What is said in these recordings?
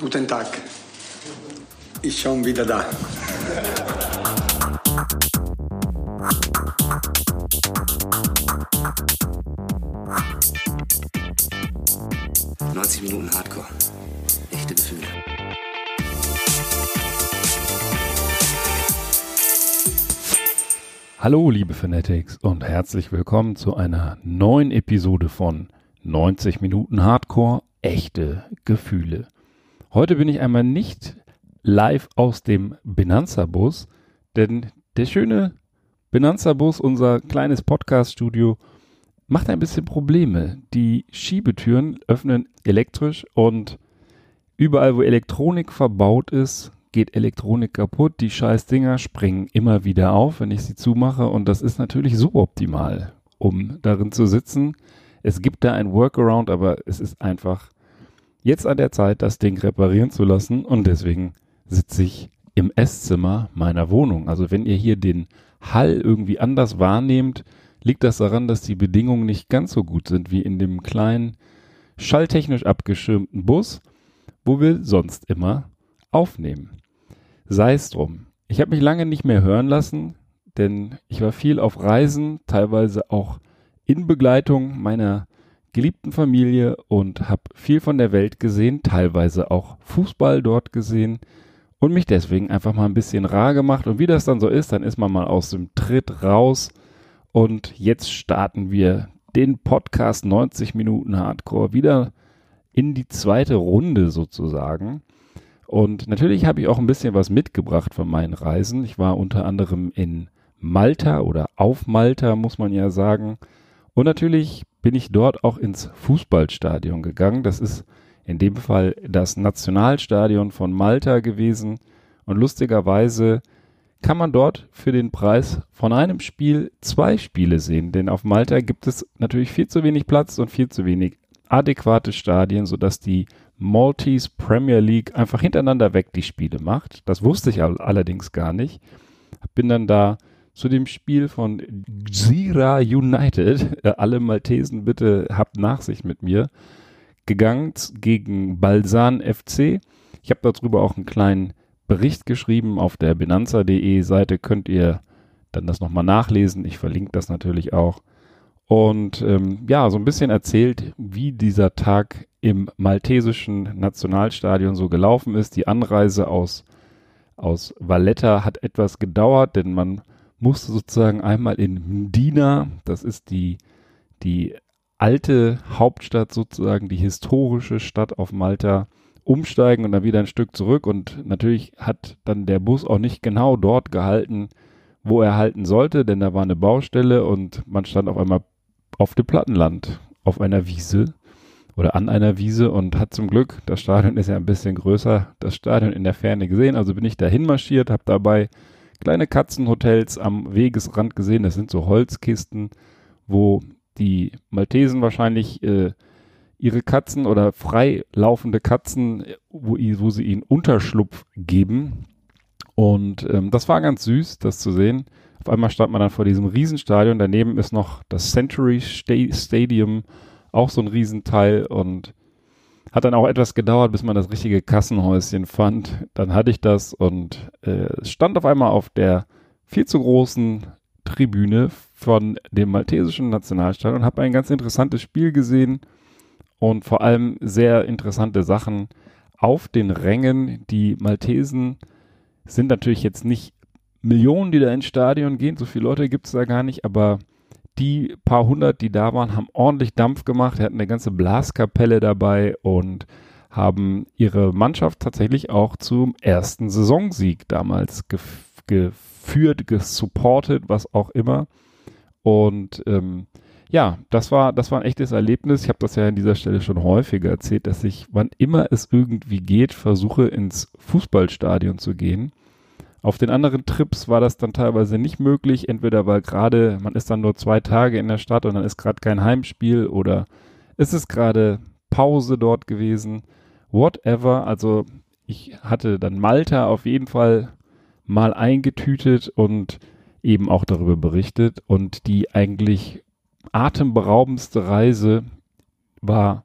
Guten Tag. Ich schon wieder da. Neunzig Minuten Hardcore. Echte Gefühle. Hallo, liebe Fanatics und herzlich willkommen zu einer neuen Episode von 90 Minuten Hardcore. Echte Gefühle. Heute bin ich einmal nicht live aus dem Benanza-Bus, denn der schöne Benanza-Bus, unser kleines Podcast-Studio, macht ein bisschen Probleme. Die Schiebetüren öffnen elektrisch und überall, wo Elektronik verbaut ist, geht Elektronik kaputt. Die scheiß Dinger springen immer wieder auf, wenn ich sie zumache und das ist natürlich suboptimal, um darin zu sitzen. Es gibt da ein Workaround, aber es ist einfach jetzt an der Zeit, das Ding reparieren zu lassen und deswegen sitze ich im Esszimmer meiner Wohnung. Also wenn ihr hier den Hall irgendwie anders wahrnehmt, liegt das daran, dass die Bedingungen nicht ganz so gut sind wie in dem kleinen, schalltechnisch abgeschirmten Bus, wo wir sonst immer aufnehmen. Sei es drum. Ich habe mich lange nicht mehr hören lassen, denn ich war viel auf Reisen, teilweise auch in Begleitung meiner geliebten Familie und habe viel von der Welt gesehen, teilweise auch Fußball dort gesehen und mich deswegen einfach mal ein bisschen rar gemacht. Und wie das dann so ist, dann ist man mal aus dem Tritt raus. Und jetzt starten wir den Podcast 90 Minuten Hardcore wieder in die zweite Runde sozusagen. Und natürlich habe ich auch ein bisschen was mitgebracht von meinen Reisen. Ich war unter anderem in Malta oder auf Malta, muss man ja sagen. Und natürlich bin ich dort auch ins Fußballstadion gegangen. Das ist in dem Fall das Nationalstadion von Malta gewesen. Und lustigerweise kann man dort für den Preis von einem Spiel zwei Spiele sehen. Denn auf Malta gibt es natürlich viel zu wenig Platz und viel zu wenig adäquate Stadien, sodass die Maltese Premier League einfach hintereinander weg die Spiele macht. Das wusste ich allerdings gar nicht. Bin dann da zu dem Spiel von Xira United. Äh, alle Maltesen bitte habt Nachsicht mit mir. Gegangen gegen Balsan FC. Ich habe darüber auch einen kleinen Bericht geschrieben auf der benanza.de Seite. Könnt ihr dann das nochmal nachlesen. Ich verlinke das natürlich auch. Und ähm, ja, so ein bisschen erzählt, wie dieser Tag im maltesischen Nationalstadion so gelaufen ist. Die Anreise aus, aus Valletta hat etwas gedauert, denn man musste sozusagen einmal in Mdina, das ist die, die alte Hauptstadt sozusagen, die historische Stadt auf Malta, umsteigen und dann wieder ein Stück zurück. Und natürlich hat dann der Bus auch nicht genau dort gehalten, wo er halten sollte, denn da war eine Baustelle und man stand auf einmal auf dem Plattenland, auf einer Wiese oder an einer Wiese und hat zum Glück, das Stadion ist ja ein bisschen größer, das Stadion in der Ferne gesehen. Also bin ich dahin marschiert, habe dabei kleine Katzenhotels am Wegesrand gesehen. Das sind so Holzkisten, wo die Maltesen wahrscheinlich äh, ihre Katzen oder frei laufende Katzen, wo, wo sie ihnen Unterschlupf geben. Und ähm, das war ganz süß, das zu sehen. Auf einmal stand man dann vor diesem Riesenstadion. Daneben ist noch das Century Stadium, auch so ein Riesenteil. Und hat dann auch etwas gedauert, bis man das richtige Kassenhäuschen fand. Dann hatte ich das und äh, stand auf einmal auf der viel zu großen Tribüne von dem maltesischen Nationalstadion und habe ein ganz interessantes Spiel gesehen und vor allem sehr interessante Sachen auf den Rängen. Die Maltesen sind natürlich jetzt nicht Millionen, die da ins Stadion gehen, so viele Leute gibt es da gar nicht, aber die paar hundert, die da waren, haben ordentlich Dampf gemacht, hatten eine ganze Blaskapelle dabei und haben ihre Mannschaft tatsächlich auch zum ersten Saisonsieg damals gef geführt, gesupportet, was auch immer. Und ähm, ja, das war, das war ein echtes Erlebnis. Ich habe das ja an dieser Stelle schon häufiger erzählt, dass ich, wann immer es irgendwie geht, versuche ins Fußballstadion zu gehen auf den anderen Trips war das dann teilweise nicht möglich, entweder weil gerade, man ist dann nur zwei Tage in der Stadt und dann ist gerade kein Heimspiel oder ist es gerade Pause dort gewesen, whatever. Also ich hatte dann Malta auf jeden Fall mal eingetütet und eben auch darüber berichtet. Und die eigentlich atemberaubendste Reise war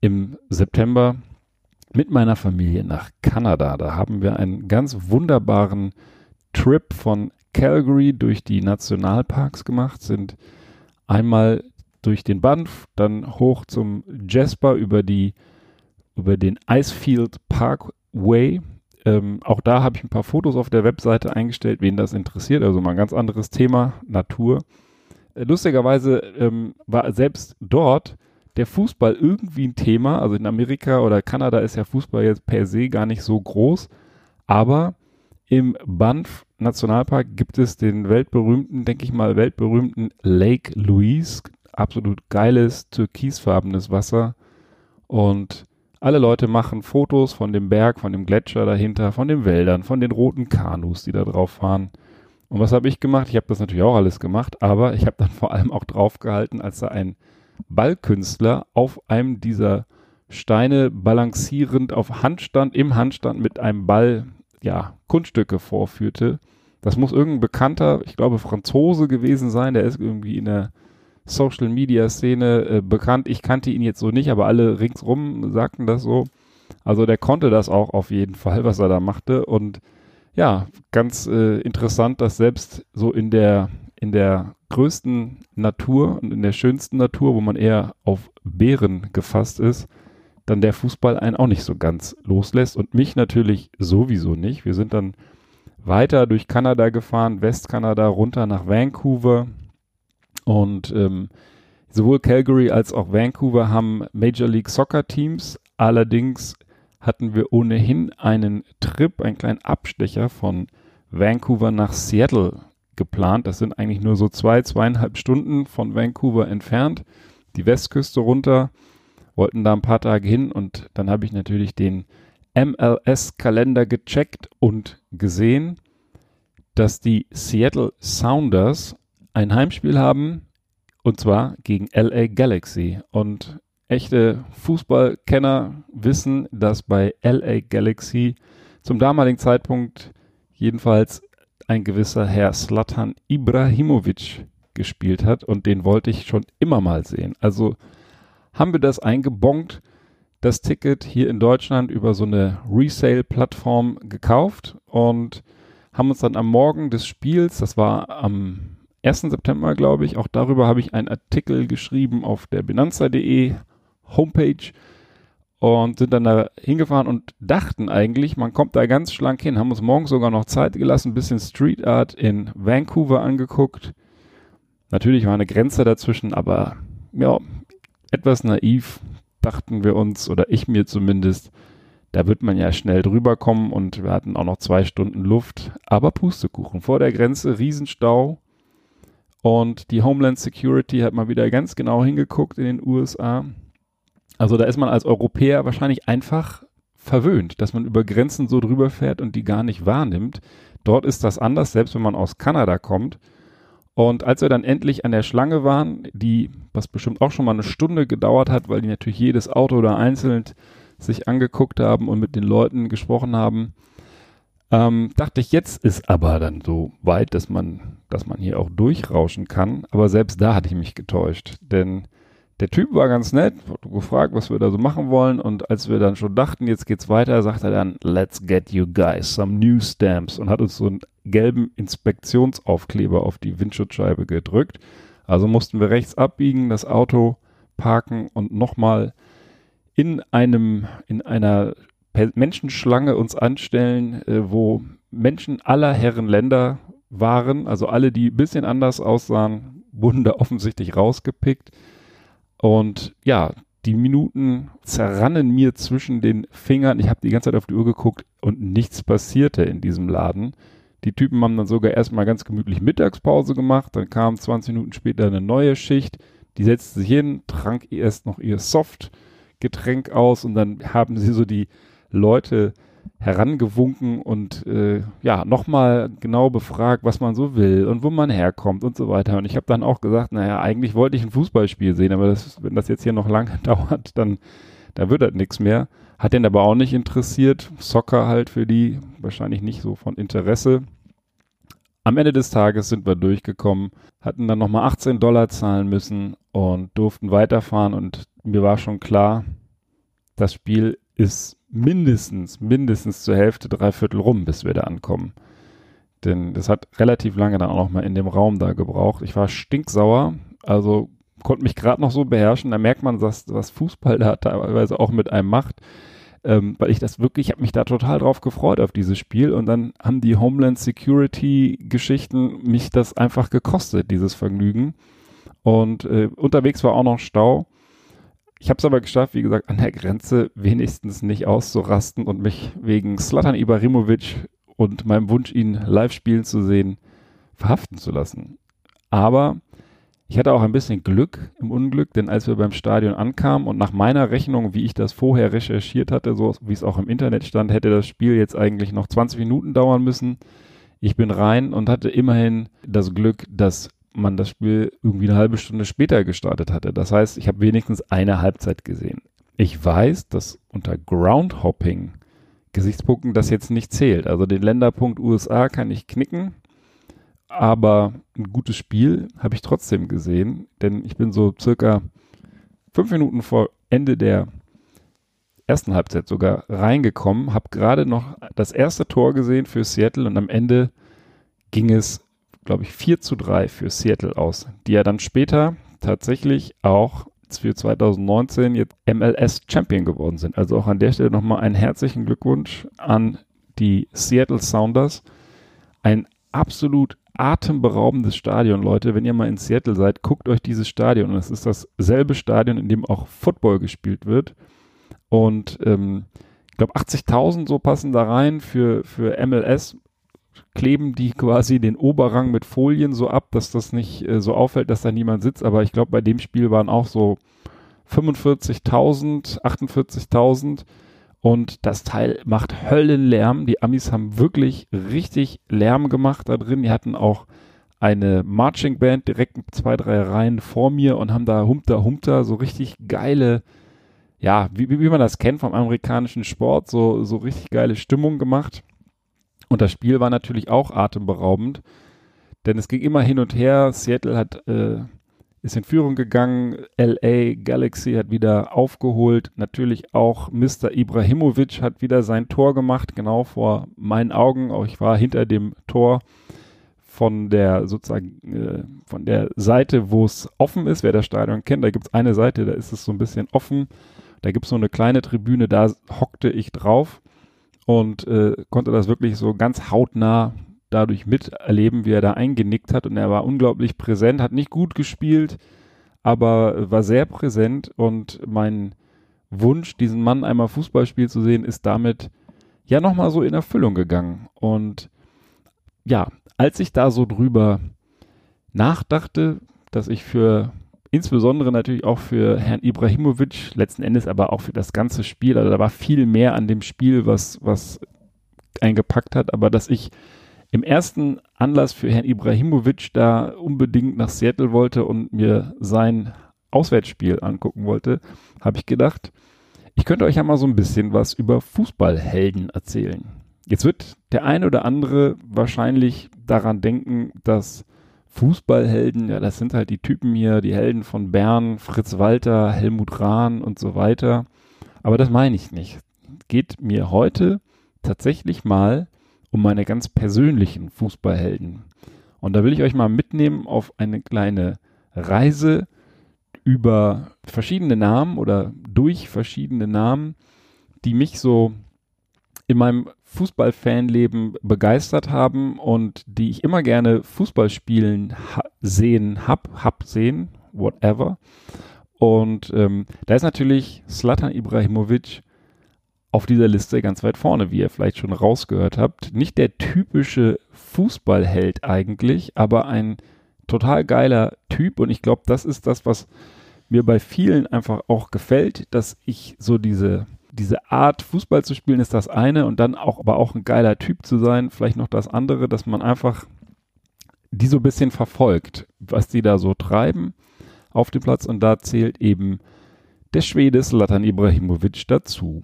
im September mit meiner Familie nach Kanada. Da haben wir einen ganz wunderbaren Trip von Calgary durch die Nationalparks gemacht, sind einmal durch den Banff, dann hoch zum Jasper über die über den Icefield Parkway. Ähm, auch da habe ich ein paar Fotos auf der Webseite eingestellt, wen das interessiert. Also mal ein ganz anderes Thema, Natur. Äh, lustigerweise ähm, war selbst dort der Fußball irgendwie ein Thema. Also in Amerika oder Kanada ist ja Fußball jetzt per se gar nicht so groß. Aber im Banff Nationalpark gibt es den weltberühmten, denke ich mal, weltberühmten Lake Louise. Absolut geiles, türkisfarbenes Wasser. Und alle Leute machen Fotos von dem Berg, von dem Gletscher dahinter, von den Wäldern, von den roten Kanus, die da drauf fahren. Und was habe ich gemacht? Ich habe das natürlich auch alles gemacht, aber ich habe dann vor allem auch draufgehalten, als da ein Ballkünstler auf einem dieser Steine balancierend auf Handstand, im Handstand mit einem Ball, ja, Kunststücke vorführte. Das muss irgendein bekannter, ich glaube Franzose gewesen sein, der ist irgendwie in der Social Media Szene äh, bekannt. Ich kannte ihn jetzt so nicht, aber alle ringsrum sagten das so. Also der konnte das auch auf jeden Fall, was er da machte. Und ja, ganz äh, interessant, dass selbst so in der in der größten Natur und in der schönsten Natur, wo man eher auf Bären gefasst ist, dann der Fußball einen auch nicht so ganz loslässt und mich natürlich sowieso nicht. Wir sind dann weiter durch Kanada gefahren, Westkanada runter nach Vancouver und ähm, sowohl Calgary als auch Vancouver haben Major League Soccer Teams. Allerdings hatten wir ohnehin einen Trip, einen kleinen Abstecher von Vancouver nach Seattle geplant. Das sind eigentlich nur so zwei, zweieinhalb Stunden von Vancouver entfernt. Die Westküste runter, wollten da ein paar Tage hin und dann habe ich natürlich den MLS-Kalender gecheckt und gesehen, dass die Seattle Sounders ein Heimspiel haben und zwar gegen LA Galaxy. Und echte Fußballkenner wissen, dass bei LA Galaxy zum damaligen Zeitpunkt jedenfalls ein gewisser Herr Slatan Ibrahimovic gespielt hat und den wollte ich schon immer mal sehen. Also haben wir das eingebongt, das Ticket hier in Deutschland über so eine Resale-Plattform gekauft und haben uns dann am Morgen des Spiels, das war am 1. September, glaube ich, auch darüber habe ich einen Artikel geschrieben auf der Binanza.de Homepage und sind dann da hingefahren und dachten eigentlich, man kommt da ganz schlank hin, haben uns morgens sogar noch Zeit gelassen, ein bisschen Street Art in Vancouver angeguckt. Natürlich war eine Grenze dazwischen, aber ja, etwas naiv dachten wir uns, oder ich mir zumindest, da wird man ja schnell drüber kommen und wir hatten auch noch zwei Stunden Luft, aber Pustekuchen. Vor der Grenze Riesenstau und die Homeland Security hat mal wieder ganz genau hingeguckt in den USA also da ist man als Europäer wahrscheinlich einfach verwöhnt, dass man über Grenzen so drüber fährt und die gar nicht wahrnimmt. Dort ist das anders, selbst wenn man aus Kanada kommt. Und als wir dann endlich an der Schlange waren, die, was bestimmt auch schon mal eine Stunde gedauert hat, weil die natürlich jedes Auto da einzeln sich angeguckt haben und mit den Leuten gesprochen haben, ähm, dachte ich, jetzt ist aber dann so weit, dass man, dass man hier auch durchrauschen kann. Aber selbst da hatte ich mich getäuscht, denn der Typ war ganz nett, hat gefragt, was wir da so machen wollen und als wir dann schon dachten, jetzt geht's weiter, sagt er dann, let's get you guys some new stamps und hat uns so einen gelben Inspektionsaufkleber auf die Windschutzscheibe gedrückt. Also mussten wir rechts abbiegen, das Auto parken und nochmal in einem, in einer Menschenschlange uns anstellen, äh, wo Menschen aller Herren Länder waren, also alle, die ein bisschen anders aussahen, wurden da offensichtlich rausgepickt. Und ja, die Minuten zerrannen mir zwischen den Fingern. Ich habe die ganze Zeit auf die Uhr geguckt und nichts passierte in diesem Laden. Die Typen haben dann sogar erstmal ganz gemütlich Mittagspause gemacht. Dann kam 20 Minuten später eine neue Schicht. Die setzte sich hin, trank erst noch ihr Softgetränk aus und dann haben sie so die Leute herangewunken und äh, ja, nochmal genau befragt, was man so will und wo man herkommt und so weiter. Und ich habe dann auch gesagt, naja, eigentlich wollte ich ein Fußballspiel sehen, aber das, wenn das jetzt hier noch lange dauert, dann, dann wird das nichts mehr. Hat den aber auch nicht interessiert. Soccer halt für die wahrscheinlich nicht so von Interesse. Am Ende des Tages sind wir durchgekommen, hatten dann nochmal 18 Dollar zahlen müssen und durften weiterfahren und mir war schon klar, das Spiel ist mindestens, mindestens zur Hälfte, dreiviertel rum, bis wir da ankommen. Denn das hat relativ lange dann auch noch mal in dem Raum da gebraucht. Ich war stinksauer, also konnte mich gerade noch so beherrschen. Da merkt man, dass, was Fußball da teilweise auch mit einem macht. Ähm, weil ich das wirklich, ich habe mich da total drauf gefreut auf dieses Spiel und dann haben die Homeland Security Geschichten mich das einfach gekostet, dieses Vergnügen. Und äh, unterwegs war auch noch Stau. Ich habe es aber geschafft, wie gesagt, an der Grenze wenigstens nicht auszurasten und mich wegen Slatan Ibrahimovic und meinem Wunsch, ihn live spielen zu sehen, verhaften zu lassen. Aber ich hatte auch ein bisschen Glück im Unglück, denn als wir beim Stadion ankamen und nach meiner Rechnung, wie ich das vorher recherchiert hatte, so wie es auch im Internet stand, hätte das Spiel jetzt eigentlich noch 20 Minuten dauern müssen. Ich bin rein und hatte immerhin das Glück, dass man das Spiel irgendwie eine halbe Stunde später gestartet hatte. Das heißt, ich habe wenigstens eine Halbzeit gesehen. Ich weiß, dass unter Groundhopping Gesichtspunkten das jetzt nicht zählt. Also den Länderpunkt USA kann ich knicken, aber ein gutes Spiel habe ich trotzdem gesehen, denn ich bin so circa fünf Minuten vor Ende der ersten Halbzeit sogar reingekommen, habe gerade noch das erste Tor gesehen für Seattle und am Ende ging es, glaube ich, 4 zu 3 für Seattle aus, die ja dann später tatsächlich auch für 2019 jetzt MLS Champion geworden sind. Also auch an der Stelle nochmal einen herzlichen Glückwunsch an die Seattle Sounders. Ein absolut atemberaubendes Stadion, Leute. Wenn ihr mal in Seattle seid, guckt euch dieses Stadion. Es ist dasselbe Stadion, in dem auch Football gespielt wird. Und ähm, ich glaube, 80.000 so passen da rein für, für MLS. Kleben die quasi den Oberrang mit Folien so ab, dass das nicht äh, so auffällt, dass da niemand sitzt. Aber ich glaube, bei dem Spiel waren auch so 45.000, 48.000 und das Teil macht Höllenlärm. Die Amis haben wirklich richtig Lärm gemacht da drin. Die hatten auch eine Marching Band direkt zwei, drei Reihen vor mir und haben da Humter Humter so richtig geile, ja, wie, wie man das kennt vom amerikanischen Sport, so, so richtig geile Stimmung gemacht. Und das Spiel war natürlich auch atemberaubend, denn es ging immer hin und her. Seattle hat äh, ist in Führung gegangen. LA Galaxy hat wieder aufgeholt. Natürlich auch Mr. Ibrahimovic hat wieder sein Tor gemacht, genau vor meinen Augen. Auch ich war hinter dem Tor von der sozusagen äh, von der Seite, wo es offen ist. Wer das Stadion kennt, da gibt es eine Seite, da ist es so ein bisschen offen. Da gibt es so eine kleine Tribüne, da hockte ich drauf und äh, konnte das wirklich so ganz hautnah dadurch miterleben, wie er da eingenickt hat. Und er war unglaublich präsent, hat nicht gut gespielt, aber war sehr präsent. Und mein Wunsch, diesen Mann einmal Fußball spielen zu sehen, ist damit ja nochmal so in Erfüllung gegangen. Und ja, als ich da so drüber nachdachte, dass ich für insbesondere natürlich auch für Herrn Ibrahimovic, letzten Endes aber auch für das ganze Spiel, also da war viel mehr an dem Spiel, was, was eingepackt hat, aber dass ich im ersten Anlass für Herrn Ibrahimovic da unbedingt nach Seattle wollte und mir sein Auswärtsspiel angucken wollte, habe ich gedacht, ich könnte euch ja mal so ein bisschen was über Fußballhelden erzählen. Jetzt wird der eine oder andere wahrscheinlich daran denken, dass Fußballhelden, ja, das sind halt die Typen hier, die Helden von Bern, Fritz Walter, Helmut Rahn und so weiter. Aber das meine ich nicht. Geht mir heute tatsächlich mal um meine ganz persönlichen Fußballhelden. Und da will ich euch mal mitnehmen auf eine kleine Reise über verschiedene Namen oder durch verschiedene Namen, die mich so in meinem Fußballfanleben begeistert haben und die ich immer gerne Fußball spielen ha sehen hab, hab sehen, whatever. Und ähm, da ist natürlich Slatan Ibrahimovic auf dieser Liste ganz weit vorne, wie ihr vielleicht schon rausgehört habt. Nicht der typische Fußballheld eigentlich, aber ein total geiler Typ und ich glaube, das ist das, was mir bei vielen einfach auch gefällt, dass ich so diese diese Art Fußball zu spielen ist das eine und dann auch aber auch ein geiler Typ zu sein, vielleicht noch das andere, dass man einfach die so ein bisschen verfolgt, was die da so treiben auf dem Platz und da zählt eben der Schwede Slatan Ibrahimovic dazu.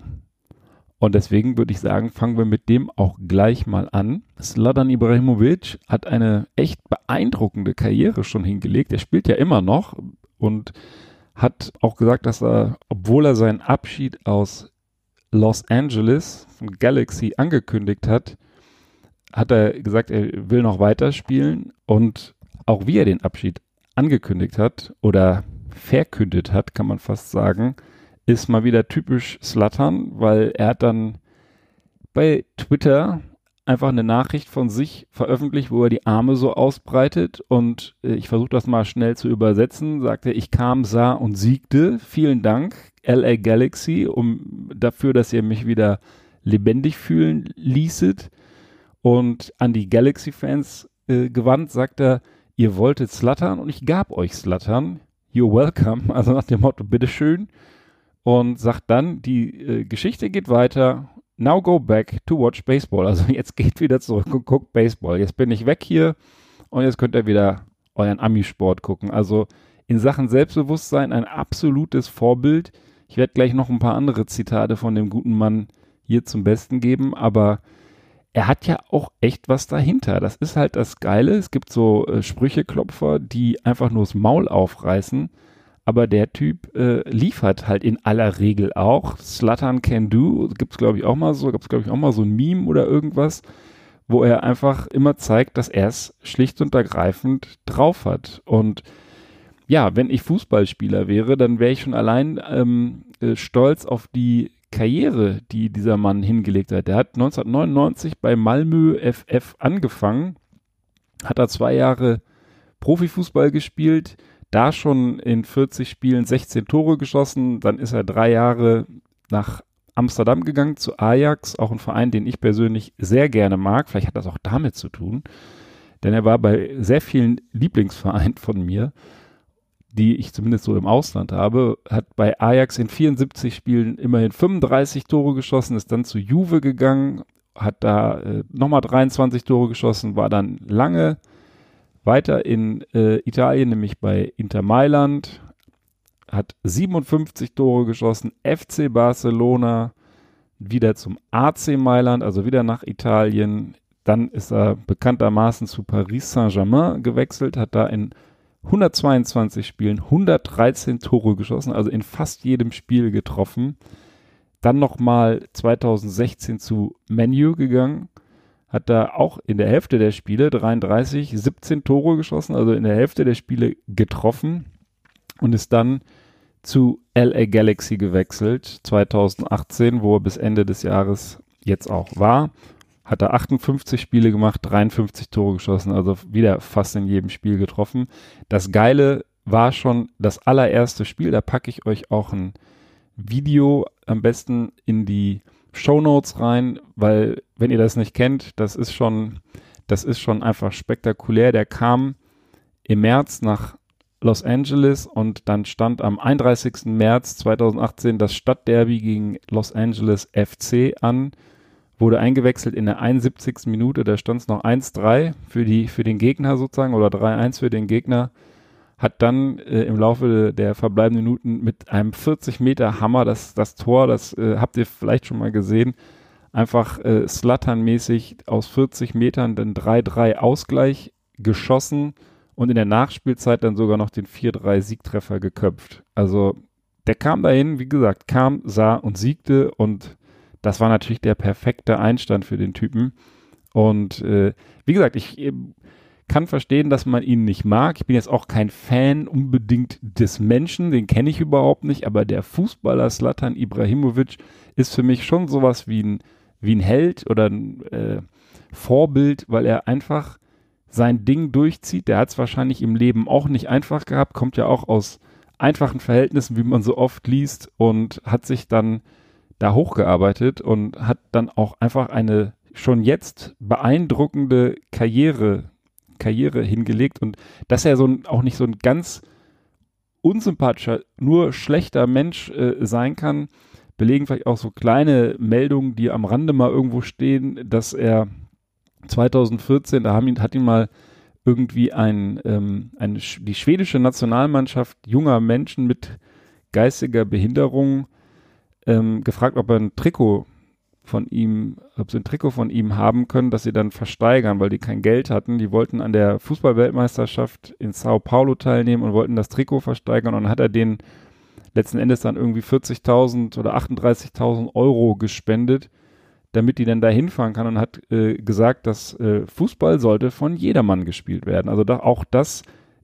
Und deswegen würde ich sagen, fangen wir mit dem auch gleich mal an. Sladan Ibrahimovic hat eine echt beeindruckende Karriere schon hingelegt. Er spielt ja immer noch und hat auch gesagt, dass er, obwohl er seinen Abschied aus Los Angeles von Galaxy angekündigt hat, hat er gesagt, er will noch weiterspielen und auch wie er den Abschied angekündigt hat oder verkündet hat, kann man fast sagen, ist mal wieder typisch Slattern, weil er hat dann bei Twitter einfach eine Nachricht von sich veröffentlicht, wo er die Arme so ausbreitet und äh, ich versuche das mal schnell zu übersetzen, sagte, ich kam, sah und siegte. Vielen Dank, LA Galaxy, um dafür, dass ihr mich wieder lebendig fühlen ließet. Und an die Galaxy-Fans äh, gewandt, sagt er, ihr wolltet slattern und ich gab euch slattern. You're welcome. Also nach dem Motto, bitteschön. Und sagt dann, die äh, Geschichte geht weiter now go back to watch Baseball. Also jetzt geht wieder zurück und guckt Baseball. Jetzt bin ich weg hier und jetzt könnt ihr wieder euren Amisport gucken. Also in Sachen Selbstbewusstsein ein absolutes Vorbild. Ich werde gleich noch ein paar andere Zitate von dem guten Mann hier zum Besten geben, aber er hat ja auch echt was dahinter. Das ist halt das Geile. Es gibt so äh, Sprücheklopfer, die einfach nur das Maul aufreißen aber der Typ äh, liefert halt in aller Regel auch. Slatan Can Do gibt's glaube ich auch mal so, gibt's glaube ich auch mal so ein Meme oder irgendwas, wo er einfach immer zeigt, dass er es schlicht und ergreifend drauf hat. Und ja, wenn ich Fußballspieler wäre, dann wäre ich schon allein ähm, äh, stolz auf die Karriere, die dieser Mann hingelegt hat. Der hat 1999 bei Malmö FF angefangen, hat da zwei Jahre Profifußball gespielt, da schon in 40 Spielen 16 Tore geschossen. Dann ist er drei Jahre nach Amsterdam gegangen zu Ajax, auch ein Verein, den ich persönlich sehr gerne mag. Vielleicht hat das auch damit zu tun, denn er war bei sehr vielen Lieblingsvereinen von mir, die ich zumindest so im Ausland habe, hat bei Ajax in 74 Spielen immerhin 35 Tore geschossen, ist dann zu Juve gegangen, hat da äh, nochmal 23 Tore geschossen, war dann lange weiter in äh, Italien, nämlich bei Inter Mailand, hat 57 Tore geschossen, FC Barcelona, wieder zum AC Mailand, also wieder nach Italien. Dann ist er bekanntermaßen zu Paris Saint-Germain gewechselt, hat da in 122 Spielen 113 Tore geschossen, also in fast jedem Spiel getroffen. Dann nochmal 2016 zu Menu gegangen, hat da auch in der Hälfte der Spiele 33, 17 Tore geschossen, also in der Hälfte der Spiele getroffen und ist dann zu LA Galaxy gewechselt 2018, wo er bis Ende des Jahres jetzt auch war. Hat er 58 Spiele gemacht, 53 Tore geschossen, also wieder fast in jedem Spiel getroffen. Das Geile war schon das allererste Spiel, da packe ich euch auch ein Video am besten in die Show Notes rein, weil wenn ihr das nicht kennt, das ist schon, das ist schon einfach spektakulär. Der kam im März nach Los Angeles und dann stand am 31. März 2018 das Stadtderby gegen Los Angeles FC an, wurde eingewechselt in der 71. Minute, da stand es noch 1-3 für für den Gegner sozusagen oder 3-1 für den Gegner hat dann äh, im Laufe der verbleibenden Minuten mit einem 40 Meter Hammer das, das Tor, das äh, habt ihr vielleicht schon mal gesehen, einfach äh, Slattern-mäßig aus 40 Metern den 3-3 Ausgleich geschossen und in der Nachspielzeit dann sogar noch den 4-3 Siegtreffer geköpft. Also der kam dahin, wie gesagt, kam, sah und siegte und das war natürlich der perfekte Einstand für den Typen. Und äh, wie gesagt, ich äh, kann verstehen, dass man ihn nicht mag. Ich bin jetzt auch kein Fan unbedingt des Menschen, den kenne ich überhaupt nicht, aber der Fußballer Slatan Ibrahimovic ist für mich schon sowas wie ein, wie ein Held oder ein äh, Vorbild, weil er einfach sein Ding durchzieht. Der hat es wahrscheinlich im Leben auch nicht einfach gehabt, kommt ja auch aus einfachen Verhältnissen, wie man so oft liest und hat sich dann da hochgearbeitet und hat dann auch einfach eine schon jetzt beeindruckende Karriere Karriere hingelegt. Und dass er so ein, auch nicht so ein ganz unsympathischer, nur schlechter Mensch äh, sein kann, belegen vielleicht auch so kleine Meldungen, die am Rande mal irgendwo stehen, dass er 2014, da ihn, hat ihn mal irgendwie ein, ähm, eine, die schwedische Nationalmannschaft junger Menschen mit geistiger Behinderung ähm, gefragt, ob er ein Trikot von ihm, ob sie ein Trikot von ihm haben können, das sie dann versteigern, weil die kein Geld hatten. Die wollten an der Fußballweltmeisterschaft in Sao Paulo teilnehmen und wollten das Trikot versteigern und dann hat er den letzten Endes dann irgendwie 40.000 oder 38.000 Euro gespendet, damit die dann da hinfahren kann und hat äh, gesagt, dass äh, Fußball sollte von jedermann gespielt werden. Also da, auch das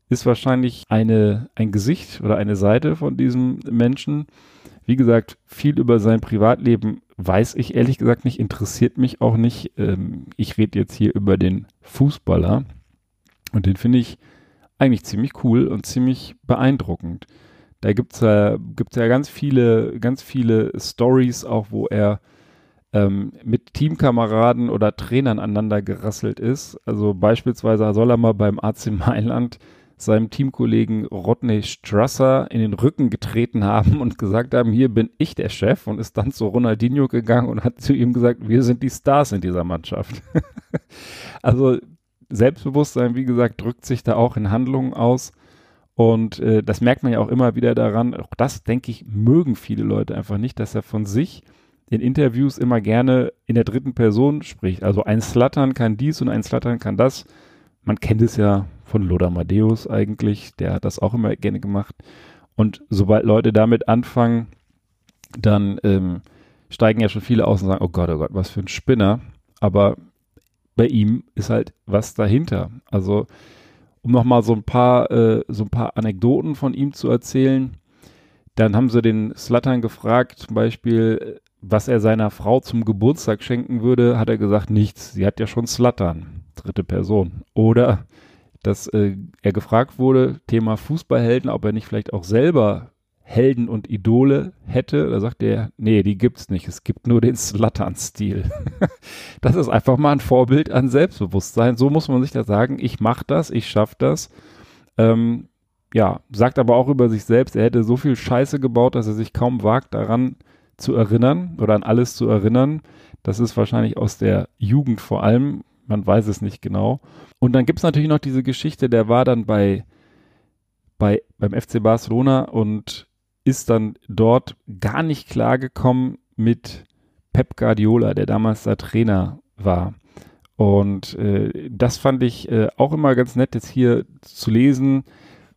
ist wahrscheinlich eine, ein Gesicht oder eine Seite von diesem Menschen. Wie gesagt, viel über sein Privatleben weiß ich ehrlich gesagt nicht, interessiert mich auch nicht. Ähm, ich rede jetzt hier über den Fußballer und den finde ich eigentlich ziemlich cool und ziemlich beeindruckend. Da gibt's ja, gibt's ja ganz viele, ganz viele Stories auch, wo er ähm, mit Teamkameraden oder Trainern aneinander gerasselt ist. Also beispielsweise soll er mal beim AC Mailand seinem Teamkollegen Rodney Strasser in den Rücken getreten haben und gesagt haben, hier bin ich der Chef und ist dann zu Ronaldinho gegangen und hat zu ihm gesagt, wir sind die Stars in dieser Mannschaft. also Selbstbewusstsein, wie gesagt, drückt sich da auch in Handlungen aus. Und äh, das merkt man ja auch immer wieder daran. Auch das, denke ich, mögen viele Leute einfach nicht, dass er von sich in Interviews immer gerne in der dritten Person spricht. Also ein Slattern kann dies und ein Slattern kann das. Man kennt es ja von Lothar Matthäus eigentlich, der hat das auch immer gerne gemacht. Und sobald Leute damit anfangen, dann ähm, steigen ja schon viele aus und sagen, oh Gott, oh Gott, was für ein Spinner. Aber bei ihm ist halt was dahinter. Also, um nochmal so ein paar, äh, so ein paar Anekdoten von ihm zu erzählen, dann haben sie den Slattern gefragt, zum Beispiel, was er seiner Frau zum Geburtstag schenken würde, hat er gesagt, nichts. Sie hat ja schon Slattern, dritte Person. Oder dass äh, er gefragt wurde, Thema Fußballhelden, ob er nicht vielleicht auch selber Helden und Idole hätte. Da sagt er, nee, die gibt's nicht. Es gibt nur den Slattern-Stil. das ist einfach mal ein Vorbild an Selbstbewusstsein. So muss man sich da sagen, ich mach das, ich schaff das. Ähm, ja, sagt aber auch über sich selbst, er hätte so viel Scheiße gebaut, dass er sich kaum wagt, daran zu erinnern oder an alles zu erinnern. Das ist wahrscheinlich aus der Jugend vor allem man weiß es nicht genau. Und dann gibt es natürlich noch diese Geschichte, der war dann bei, bei, beim FC Barcelona und ist dann dort gar nicht klargekommen mit Pep Guardiola, der damals der Trainer war. Und äh, das fand ich äh, auch immer ganz nett, jetzt hier zu lesen,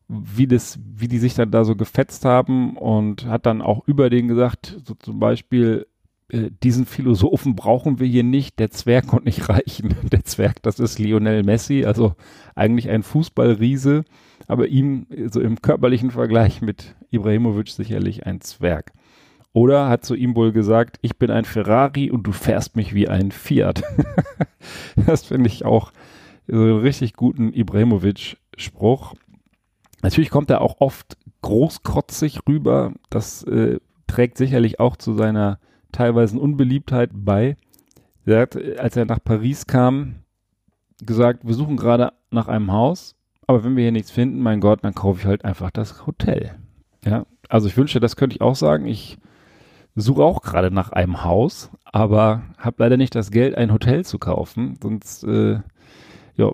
wie das, wie die sich dann da so gefetzt haben und hat dann auch über den gesagt, so zum Beispiel, diesen Philosophen brauchen wir hier nicht, der Zwerg konnte nicht reichen. Der Zwerg, das ist Lionel Messi, also eigentlich ein Fußballriese, aber ihm so im körperlichen Vergleich mit Ibrahimovic sicherlich ein Zwerg. Oder hat zu ihm wohl gesagt, ich bin ein Ferrari und du fährst mich wie ein Fiat. das finde ich auch so einen richtig guten Ibrahimovic-Spruch. Natürlich kommt er auch oft großkotzig rüber. Das äh, trägt sicherlich auch zu seiner teilweise Unbeliebtheit bei. Er hat, als er nach Paris kam, gesagt, wir suchen gerade nach einem Haus, aber wenn wir hier nichts finden, mein Gott, dann kaufe ich halt einfach das Hotel. Ja, also ich wünsche, das könnte ich auch sagen. Ich suche auch gerade nach einem Haus, aber habe leider nicht das Geld, ein Hotel zu kaufen. Sonst, äh, ja,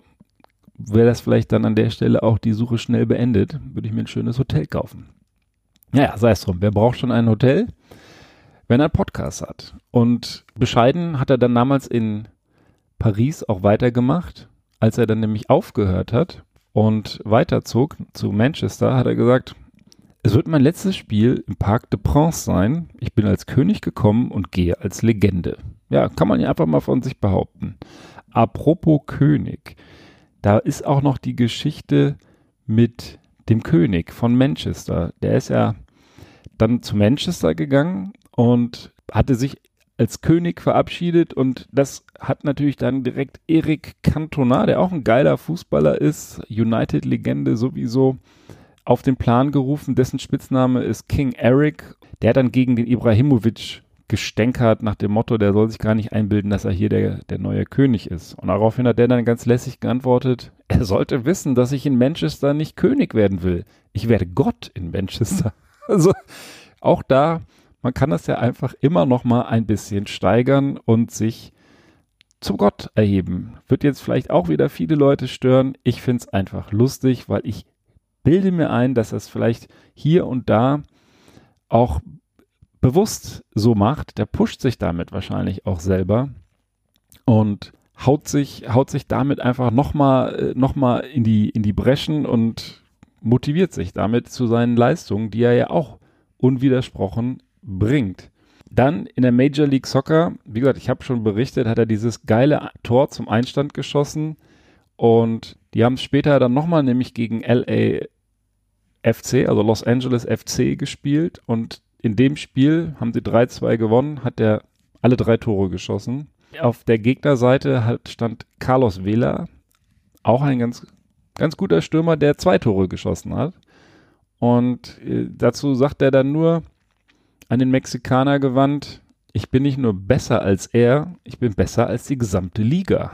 wäre das vielleicht dann an der Stelle auch die Suche schnell beendet. Würde ich mir ein schönes Hotel kaufen. Naja, sei es drum. Wer braucht schon ein Hotel? Wenn er einen Podcast hat. Und bescheiden hat er dann damals in Paris auch weitergemacht. Als er dann nämlich aufgehört hat und weiterzog zu Manchester, hat er gesagt, es wird mein letztes Spiel im Parc de Prince sein. Ich bin als König gekommen und gehe als Legende. Ja, kann man ja einfach mal von sich behaupten. Apropos König, da ist auch noch die Geschichte mit dem König von Manchester. Der ist ja dann zu Manchester gegangen und hatte sich als König verabschiedet und das hat natürlich dann direkt Eric Cantona, der auch ein geiler Fußballer ist, United-Legende sowieso, auf den Plan gerufen. Dessen Spitzname ist King Eric. Der hat dann gegen den Ibrahimovic gestänkert nach dem Motto, der soll sich gar nicht einbilden, dass er hier der, der neue König ist. Und daraufhin hat der dann ganz lässig geantwortet, er sollte wissen, dass ich in Manchester nicht König werden will. Ich werde Gott in Manchester. Also auch da man kann das ja einfach immer noch mal ein bisschen steigern und sich zum Gott erheben. Wird jetzt vielleicht auch wieder viele Leute stören. Ich finde es einfach lustig, weil ich bilde mir ein, dass es vielleicht hier und da auch bewusst so macht. Der pusht sich damit wahrscheinlich auch selber und haut sich, haut sich damit einfach nochmal äh, noch mal in, die, in die Breschen und motiviert sich damit zu seinen Leistungen, die er ja auch unwidersprochen bringt. Dann in der Major League Soccer, wie gesagt, ich habe schon berichtet, hat er dieses geile Tor zum Einstand geschossen und die haben es später dann nochmal nämlich gegen LA FC, also Los Angeles FC gespielt und in dem Spiel haben sie 3-2 gewonnen, hat er alle drei Tore geschossen. Auf der Gegnerseite hat, stand Carlos Vela, auch ein ganz, ganz guter Stürmer, der zwei Tore geschossen hat. Und äh, dazu sagt er dann nur an den Mexikaner gewandt, ich bin nicht nur besser als er, ich bin besser als die gesamte Liga.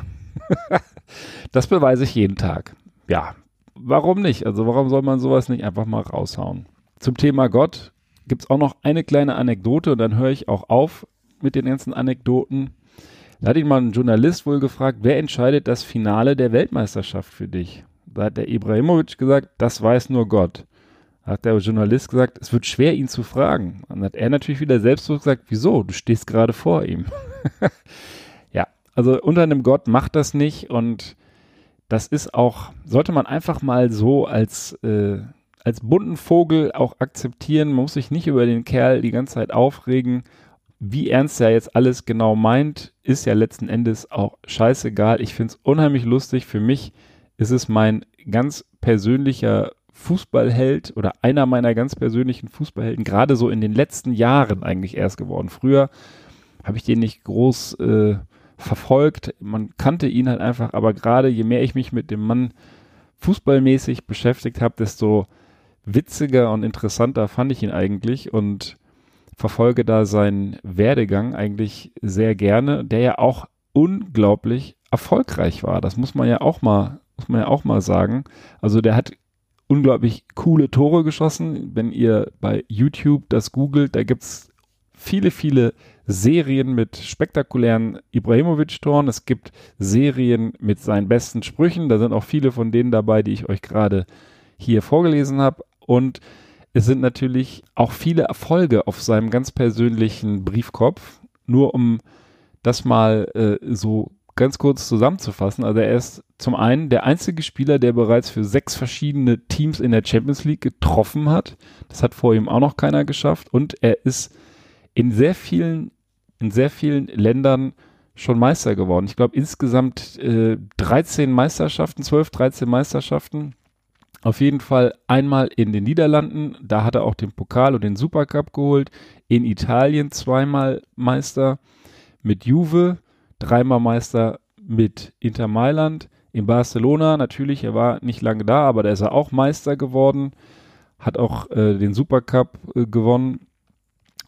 das beweise ich jeden Tag. Ja, warum nicht? Also warum soll man sowas nicht einfach mal raushauen? Zum Thema Gott gibt es auch noch eine kleine Anekdote und dann höre ich auch auf mit den ganzen Anekdoten. Da hat ihn mal ein Journalist wohl gefragt, wer entscheidet das Finale der Weltmeisterschaft für dich? Da hat der Ibrahimovic gesagt, das weiß nur Gott. Hat der Journalist gesagt, es wird schwer, ihn zu fragen. Dann hat er natürlich wieder selbst gesagt, wieso? Du stehst gerade vor ihm. ja, also unter einem Gott macht das nicht und das ist auch, sollte man einfach mal so als, äh, als bunten Vogel auch akzeptieren. Man muss sich nicht über den Kerl die ganze Zeit aufregen. Wie ernst er jetzt alles genau meint, ist ja letzten Endes auch scheißegal. Ich finde es unheimlich lustig. Für mich ist es mein ganz persönlicher Fußballheld oder einer meiner ganz persönlichen Fußballhelden, gerade so in den letzten Jahren eigentlich erst geworden. Früher habe ich den nicht groß äh, verfolgt. Man kannte ihn halt einfach, aber gerade je mehr ich mich mit dem Mann fußballmäßig beschäftigt habe, desto witziger und interessanter fand ich ihn eigentlich und verfolge da seinen Werdegang eigentlich sehr gerne, der ja auch unglaublich erfolgreich war. Das muss man ja auch mal, muss man ja auch mal sagen. Also der hat unglaublich coole Tore geschossen. Wenn ihr bei YouTube das googelt, da gibt es viele, viele Serien mit spektakulären Ibrahimovic-Toren. Es gibt Serien mit seinen besten Sprüchen. Da sind auch viele von denen dabei, die ich euch gerade hier vorgelesen habe. Und es sind natürlich auch viele Erfolge auf seinem ganz persönlichen Briefkopf. Nur um das mal äh, so ganz kurz zusammenzufassen. Also er ist zum einen der einzige Spieler, der bereits für sechs verschiedene Teams in der Champions League getroffen hat. Das hat vor ihm auch noch keiner geschafft. Und er ist in sehr vielen, in sehr vielen Ländern schon Meister geworden. Ich glaube insgesamt äh, 13 Meisterschaften, 12, 13 Meisterschaften. Auf jeden Fall einmal in den Niederlanden, da hat er auch den Pokal und den Supercup geholt. In Italien zweimal Meister mit Juve, dreimal Meister mit Inter Mailand. In Barcelona natürlich, er war nicht lange da, aber da ist er auch Meister geworden. Hat auch äh, den Supercup äh, gewonnen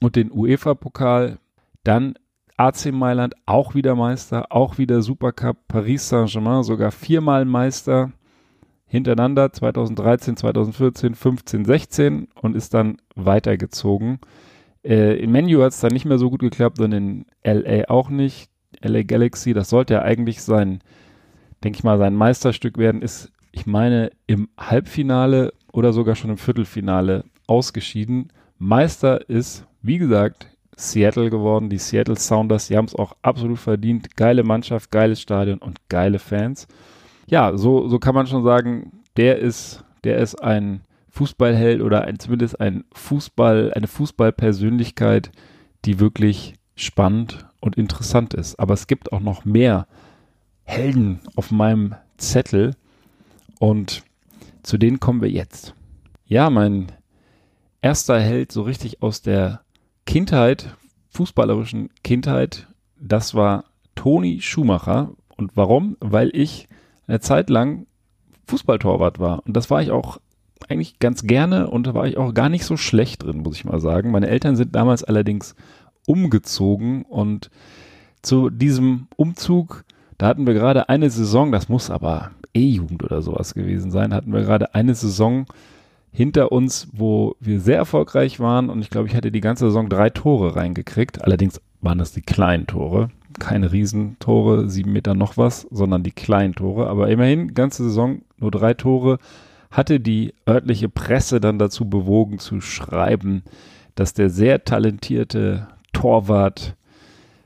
und den UEFA-Pokal. Dann AC Mailand auch wieder Meister, auch wieder Supercup. Paris Saint-Germain sogar viermal Meister hintereinander 2013, 2014, 15, 16 und ist dann weitergezogen. Äh, in Menu hat es dann nicht mehr so gut geklappt und in LA auch nicht. LA Galaxy, das sollte ja eigentlich sein, denke ich mal, sein Meisterstück werden, ist, ich meine, im Halbfinale oder sogar schon im Viertelfinale ausgeschieden. Meister ist, wie gesagt, Seattle geworden, die Seattle Sounders, die haben es auch absolut verdient. Geile Mannschaft, geiles Stadion und geile Fans ja, so, so kann man schon sagen, der ist, der ist ein Fußballheld oder ein, zumindest ein Fußball, eine Fußballpersönlichkeit, die wirklich spannend und interessant ist. Aber es gibt auch noch mehr Helden auf meinem Zettel und zu denen kommen wir jetzt. Ja, mein erster Held so richtig aus der Kindheit, fußballerischen Kindheit, das war Toni Schumacher. Und warum? Weil ich eine Zeit lang Fußballtorwart war. Und das war ich auch eigentlich ganz gerne und da war ich auch gar nicht so schlecht drin, muss ich mal sagen. Meine Eltern sind damals allerdings umgezogen und zu diesem Umzug, da hatten wir gerade eine Saison, das muss aber E-Jugend oder sowas gewesen sein, hatten wir gerade eine Saison hinter uns, wo wir sehr erfolgreich waren und ich glaube, ich hatte die ganze Saison drei Tore reingekriegt. Allerdings waren das die kleinen Tore keine Riesentore, sieben Meter noch was, sondern die kleinen Tore. Aber immerhin, ganze Saison nur drei Tore, hatte die örtliche Presse dann dazu bewogen zu schreiben, dass der sehr talentierte Torwart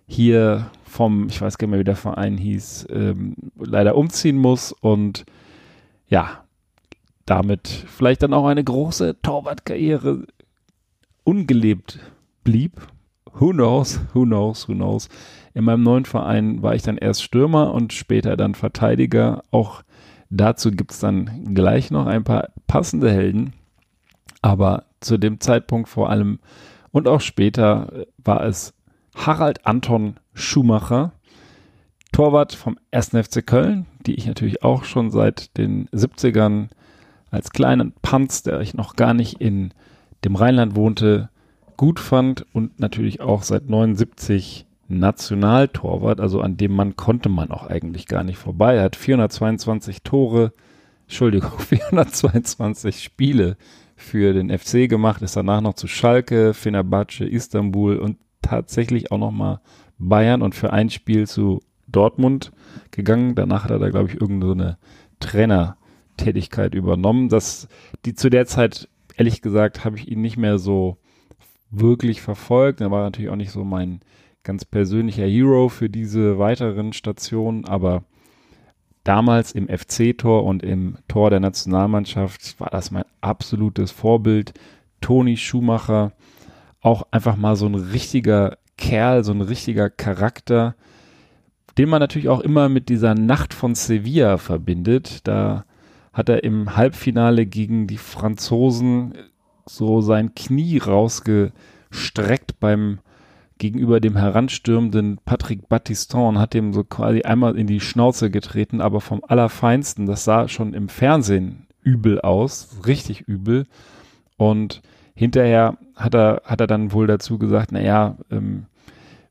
hier vom, ich weiß gar nicht mehr, wie der Verein hieß, ähm, leider umziehen muss und ja, damit vielleicht dann auch eine große Torwartkarriere ungelebt blieb. Who knows, who knows, who knows. In meinem neuen Verein war ich dann erst Stürmer und später dann Verteidiger. Auch dazu gibt es dann gleich noch ein paar passende Helden. Aber zu dem Zeitpunkt vor allem und auch später äh, war es Harald Anton Schumacher, Torwart vom 1. FC Köln, die ich natürlich auch schon seit den 70ern als kleinen Panz, der ich noch gar nicht in dem Rheinland wohnte, gut fand und natürlich auch seit 79 Nationaltorwart, also an dem Mann konnte man auch eigentlich gar nicht vorbei. Er hat 422 Tore, Entschuldigung, 422 Spiele für den FC gemacht, ist danach noch zu Schalke, Fenerbahce, Istanbul und tatsächlich auch nochmal Bayern und für ein Spiel zu Dortmund gegangen. Danach hat er da, glaube ich, irgendeine so Trainertätigkeit übernommen. Das, die zu der Zeit, ehrlich gesagt, habe ich ihn nicht mehr so wirklich verfolgt. Er war natürlich auch nicht so mein ganz persönlicher Hero für diese weiteren Stationen, aber damals im FC-Tor und im Tor der Nationalmannschaft war das mein absolutes Vorbild. Toni Schumacher, auch einfach mal so ein richtiger Kerl, so ein richtiger Charakter, den man natürlich auch immer mit dieser Nacht von Sevilla verbindet. Da hat er im Halbfinale gegen die Franzosen so sein Knie rausgestreckt beim gegenüber dem heranstürmenden Patrick Battiston und hat dem so quasi einmal in die Schnauze getreten, aber vom Allerfeinsten. Das sah schon im Fernsehen übel aus, richtig übel. Und hinterher hat er, hat er dann wohl dazu gesagt, naja, ähm,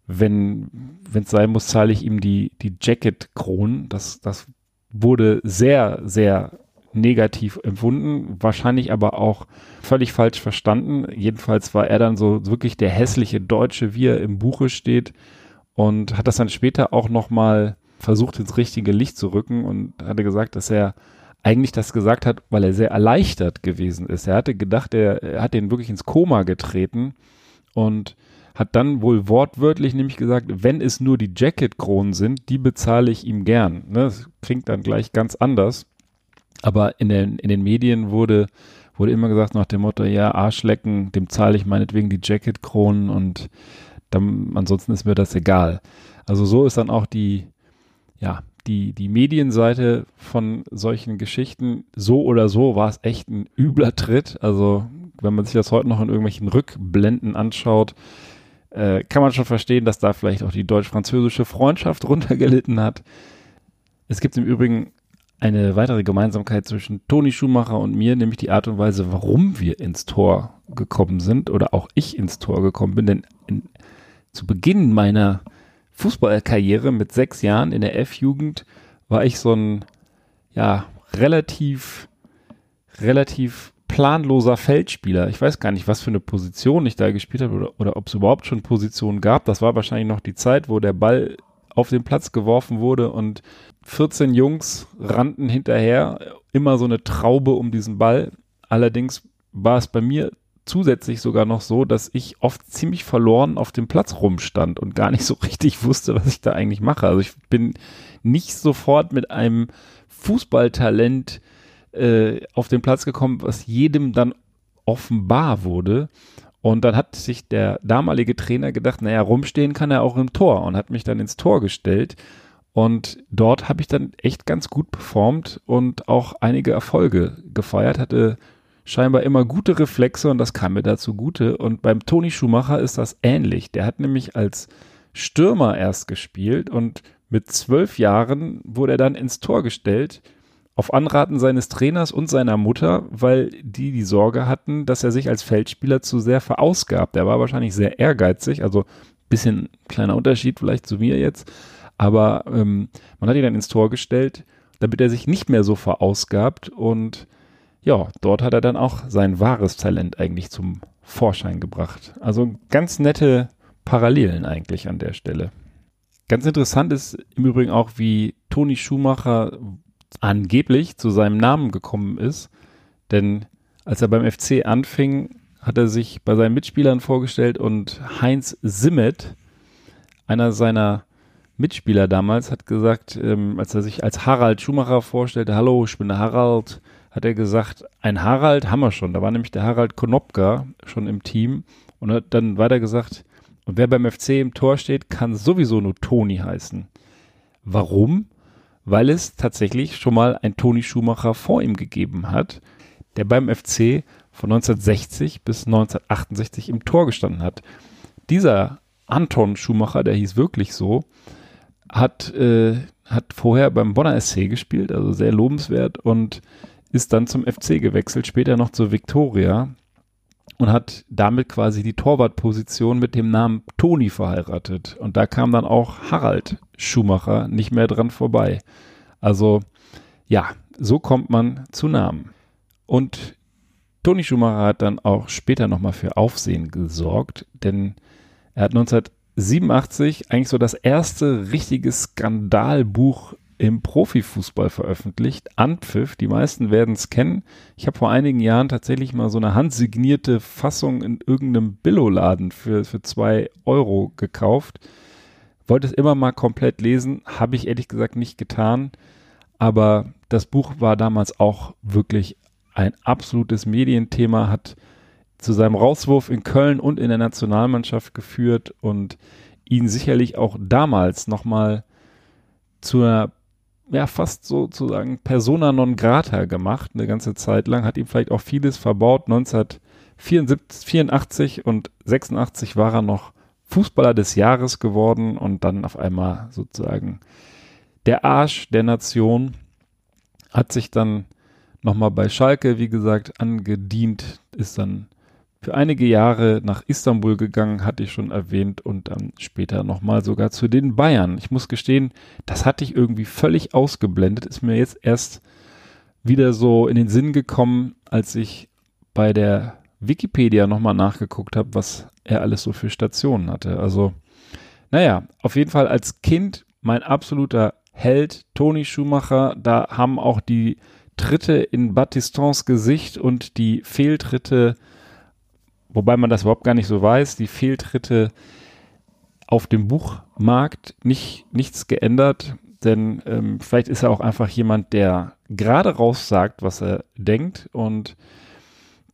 wenn es sein muss, zahle ich ihm die, die Jacket-Kronen. Das, das wurde sehr, sehr negativ empfunden, wahrscheinlich aber auch völlig falsch verstanden. Jedenfalls war er dann so wirklich der hässliche Deutsche, wie er im Buche steht und hat das dann später auch nochmal versucht ins richtige Licht zu rücken und hatte gesagt, dass er eigentlich das gesagt hat, weil er sehr erleichtert gewesen ist. Er hatte gedacht, er, er hat den wirklich ins Koma getreten und hat dann wohl wortwörtlich nämlich gesagt, wenn es nur die Jacket-Kronen sind, die bezahle ich ihm gern. Ne, das klingt dann gleich ganz anders. Aber in den, in den Medien wurde, wurde immer gesagt nach dem Motto, ja, Arschlecken, dem zahle ich meinetwegen die Jacket-Kronen und dann, ansonsten ist mir das egal. Also so ist dann auch die, ja, die, die Medienseite von solchen Geschichten. So oder so war es echt ein übler Tritt. Also wenn man sich das heute noch in irgendwelchen Rückblenden anschaut, äh, kann man schon verstehen, dass da vielleicht auch die deutsch-französische Freundschaft runtergelitten hat. Es gibt im Übrigen eine weitere Gemeinsamkeit zwischen Toni Schumacher und mir, nämlich die Art und Weise, warum wir ins Tor gekommen sind oder auch ich ins Tor gekommen bin. Denn in, zu Beginn meiner Fußballkarriere mit sechs Jahren in der F-Jugend war ich so ein, ja, relativ, relativ planloser Feldspieler. Ich weiß gar nicht, was für eine Position ich da gespielt habe oder, oder ob es überhaupt schon Positionen gab. Das war wahrscheinlich noch die Zeit, wo der Ball auf den Platz geworfen wurde und 14 Jungs rannten hinterher, immer so eine Traube um diesen Ball. Allerdings war es bei mir zusätzlich sogar noch so, dass ich oft ziemlich verloren auf dem Platz rumstand und gar nicht so richtig wusste, was ich da eigentlich mache. Also ich bin nicht sofort mit einem Fußballtalent äh, auf den Platz gekommen, was jedem dann offenbar wurde. Und dann hat sich der damalige Trainer gedacht, naja, rumstehen kann er auch im Tor und hat mich dann ins Tor gestellt. Und dort habe ich dann echt ganz gut performt und auch einige Erfolge gefeiert, hatte scheinbar immer gute Reflexe und das kam mir dazu gute. Und beim Toni Schumacher ist das ähnlich. Der hat nämlich als Stürmer erst gespielt und mit zwölf Jahren wurde er dann ins Tor gestellt, auf Anraten seines Trainers und seiner Mutter, weil die die Sorge hatten, dass er sich als Feldspieler zu sehr verausgabt. Er war wahrscheinlich sehr ehrgeizig, also bisschen kleiner Unterschied vielleicht zu mir jetzt aber ähm, man hat ihn dann ins Tor gestellt, damit er sich nicht mehr so verausgabt. Und ja, dort hat er dann auch sein wahres Talent eigentlich zum Vorschein gebracht. Also ganz nette Parallelen eigentlich an der Stelle. Ganz interessant ist im Übrigen auch, wie Toni Schumacher angeblich zu seinem Namen gekommen ist. Denn als er beim FC anfing, hat er sich bei seinen Mitspielern vorgestellt und Heinz Simmet, einer seiner Mitspieler damals hat gesagt, ähm, als er sich als Harald Schumacher vorstellte, hallo, ich bin der Harald, hat er gesagt, ein Harald haben wir schon. Da war nämlich der Harald Konopka schon im Team und hat dann weiter gesagt, und wer beim FC im Tor steht, kann sowieso nur Toni heißen. Warum? Weil es tatsächlich schon mal ein Toni Schumacher vor ihm gegeben hat, der beim FC von 1960 bis 1968 im Tor gestanden hat. Dieser Anton Schumacher, der hieß wirklich so, hat, äh, hat vorher beim Bonner SC gespielt, also sehr lobenswert und ist dann zum FC gewechselt, später noch zur Viktoria und hat damit quasi die Torwartposition mit dem Namen Toni verheiratet. Und da kam dann auch Harald Schumacher nicht mehr dran vorbei. Also ja, so kommt man zu Namen. Und Toni Schumacher hat dann auch später nochmal für Aufsehen gesorgt, denn er hat 1987 eigentlich so das erste richtige Skandalbuch im Profifußball veröffentlicht. Anpfiff, die meisten werden es kennen. Ich habe vor einigen Jahren tatsächlich mal so eine handsignierte Fassung in irgendeinem Billoladen für, für zwei Euro gekauft. Wollte es immer mal komplett lesen, habe ich ehrlich gesagt nicht getan. Aber das Buch war damals auch wirklich ein absolutes Medienthema, hat zu seinem Rauswurf in Köln und in der Nationalmannschaft geführt und ihn sicherlich auch damals nochmal zu einer ja fast sozusagen persona non grata gemacht, eine ganze Zeit lang, hat ihm vielleicht auch vieles verbaut. 1984 und 86 war er noch Fußballer des Jahres geworden und dann auf einmal sozusagen der Arsch der Nation hat sich dann nochmal bei Schalke, wie gesagt, angedient, ist dann für einige Jahre nach Istanbul gegangen, hatte ich schon erwähnt, und dann später nochmal sogar zu den Bayern. Ich muss gestehen, das hatte ich irgendwie völlig ausgeblendet, ist mir jetzt erst wieder so in den Sinn gekommen, als ich bei der Wikipedia nochmal nachgeguckt habe, was er alles so für Stationen hatte. Also, naja, auf jeden Fall als Kind mein absoluter Held, Toni Schumacher. Da haben auch die Tritte in Batistons Gesicht und die Fehltritte wobei man das überhaupt gar nicht so weiß, die Fehltritte auf dem Buchmarkt nicht, nichts geändert, denn ähm, vielleicht ist er auch einfach jemand, der gerade raus sagt, was er denkt und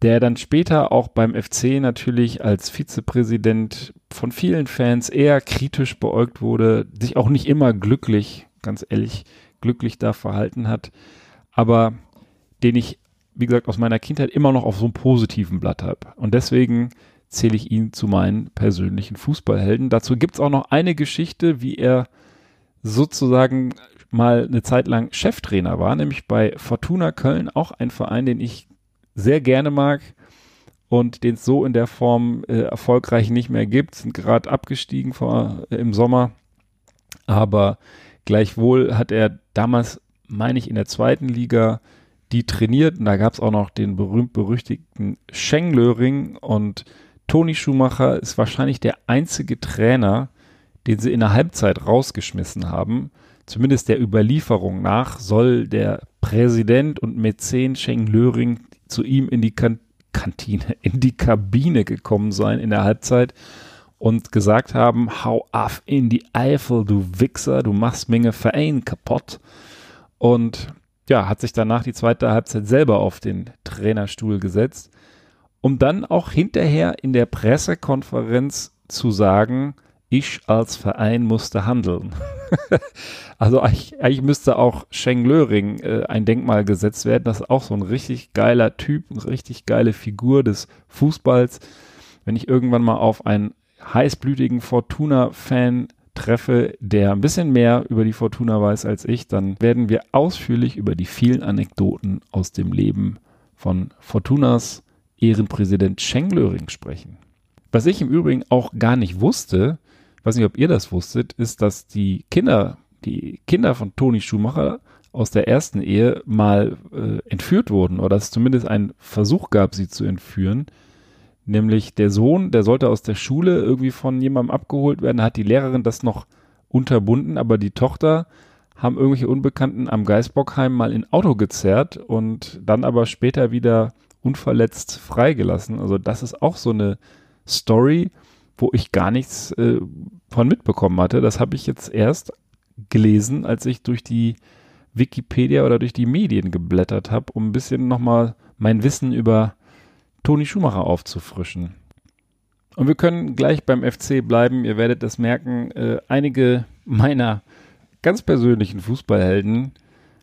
der dann später auch beim FC natürlich als Vizepräsident von vielen Fans eher kritisch beäugt wurde, sich auch nicht immer glücklich, ganz ehrlich, glücklich da verhalten hat, aber den ich wie gesagt, aus meiner Kindheit immer noch auf so einem positiven Blatt habe. Und deswegen zähle ich ihn zu meinen persönlichen Fußballhelden. Dazu gibt es auch noch eine Geschichte, wie er sozusagen mal eine Zeit lang Cheftrainer war, nämlich bei Fortuna Köln, auch ein Verein, den ich sehr gerne mag und den es so in der Form äh, erfolgreich nicht mehr gibt, sind gerade abgestiegen vor, äh, im Sommer. Aber gleichwohl hat er damals, meine ich, in der zweiten Liga die trainierten. Da gab es auch noch den berühmt-berüchtigten Schenglöring und Toni Schumacher ist wahrscheinlich der einzige Trainer, den sie in der Halbzeit rausgeschmissen haben. Zumindest der Überlieferung nach soll der Präsident und Mäzen Schenglöring zu ihm in die kan Kantine, in die Kabine gekommen sein in der Halbzeit und gesagt haben, hau af in die Eifel, du Wichser, du machst Menge Verein kaputt. Und ja, hat sich danach die zweite Halbzeit selber auf den Trainerstuhl gesetzt, um dann auch hinterher in der Pressekonferenz zu sagen, ich als Verein musste handeln. also eigentlich, eigentlich, müsste auch Sheng Löring äh, ein Denkmal gesetzt werden. Das ist auch so ein richtig geiler Typ, eine richtig geile Figur des Fußballs. Wenn ich irgendwann mal auf einen heißblütigen Fortuna-Fan treffe, der ein bisschen mehr über die Fortuna weiß als ich, dann werden wir ausführlich über die vielen Anekdoten aus dem Leben von Fortunas Ehrenpräsident Schenk Löring sprechen. Was ich im Übrigen auch gar nicht wusste, weiß nicht, ob ihr das wusstet, ist, dass die Kinder, die Kinder von Toni Schumacher aus der ersten Ehe mal äh, entführt wurden oder dass es zumindest einen Versuch gab, sie zu entführen. Nämlich der Sohn, der sollte aus der Schule irgendwie von jemandem abgeholt werden, hat die Lehrerin das noch unterbunden, aber die Tochter haben irgendwelche Unbekannten am Geisbockheim mal in Auto gezerrt und dann aber später wieder unverletzt freigelassen. Also das ist auch so eine Story, wo ich gar nichts äh, von mitbekommen hatte. Das habe ich jetzt erst gelesen, als ich durch die Wikipedia oder durch die Medien geblättert habe, um ein bisschen nochmal mein Wissen über Toni Schumacher aufzufrischen. Und wir können gleich beim FC bleiben. Ihr werdet das merken. Äh, einige meiner ganz persönlichen Fußballhelden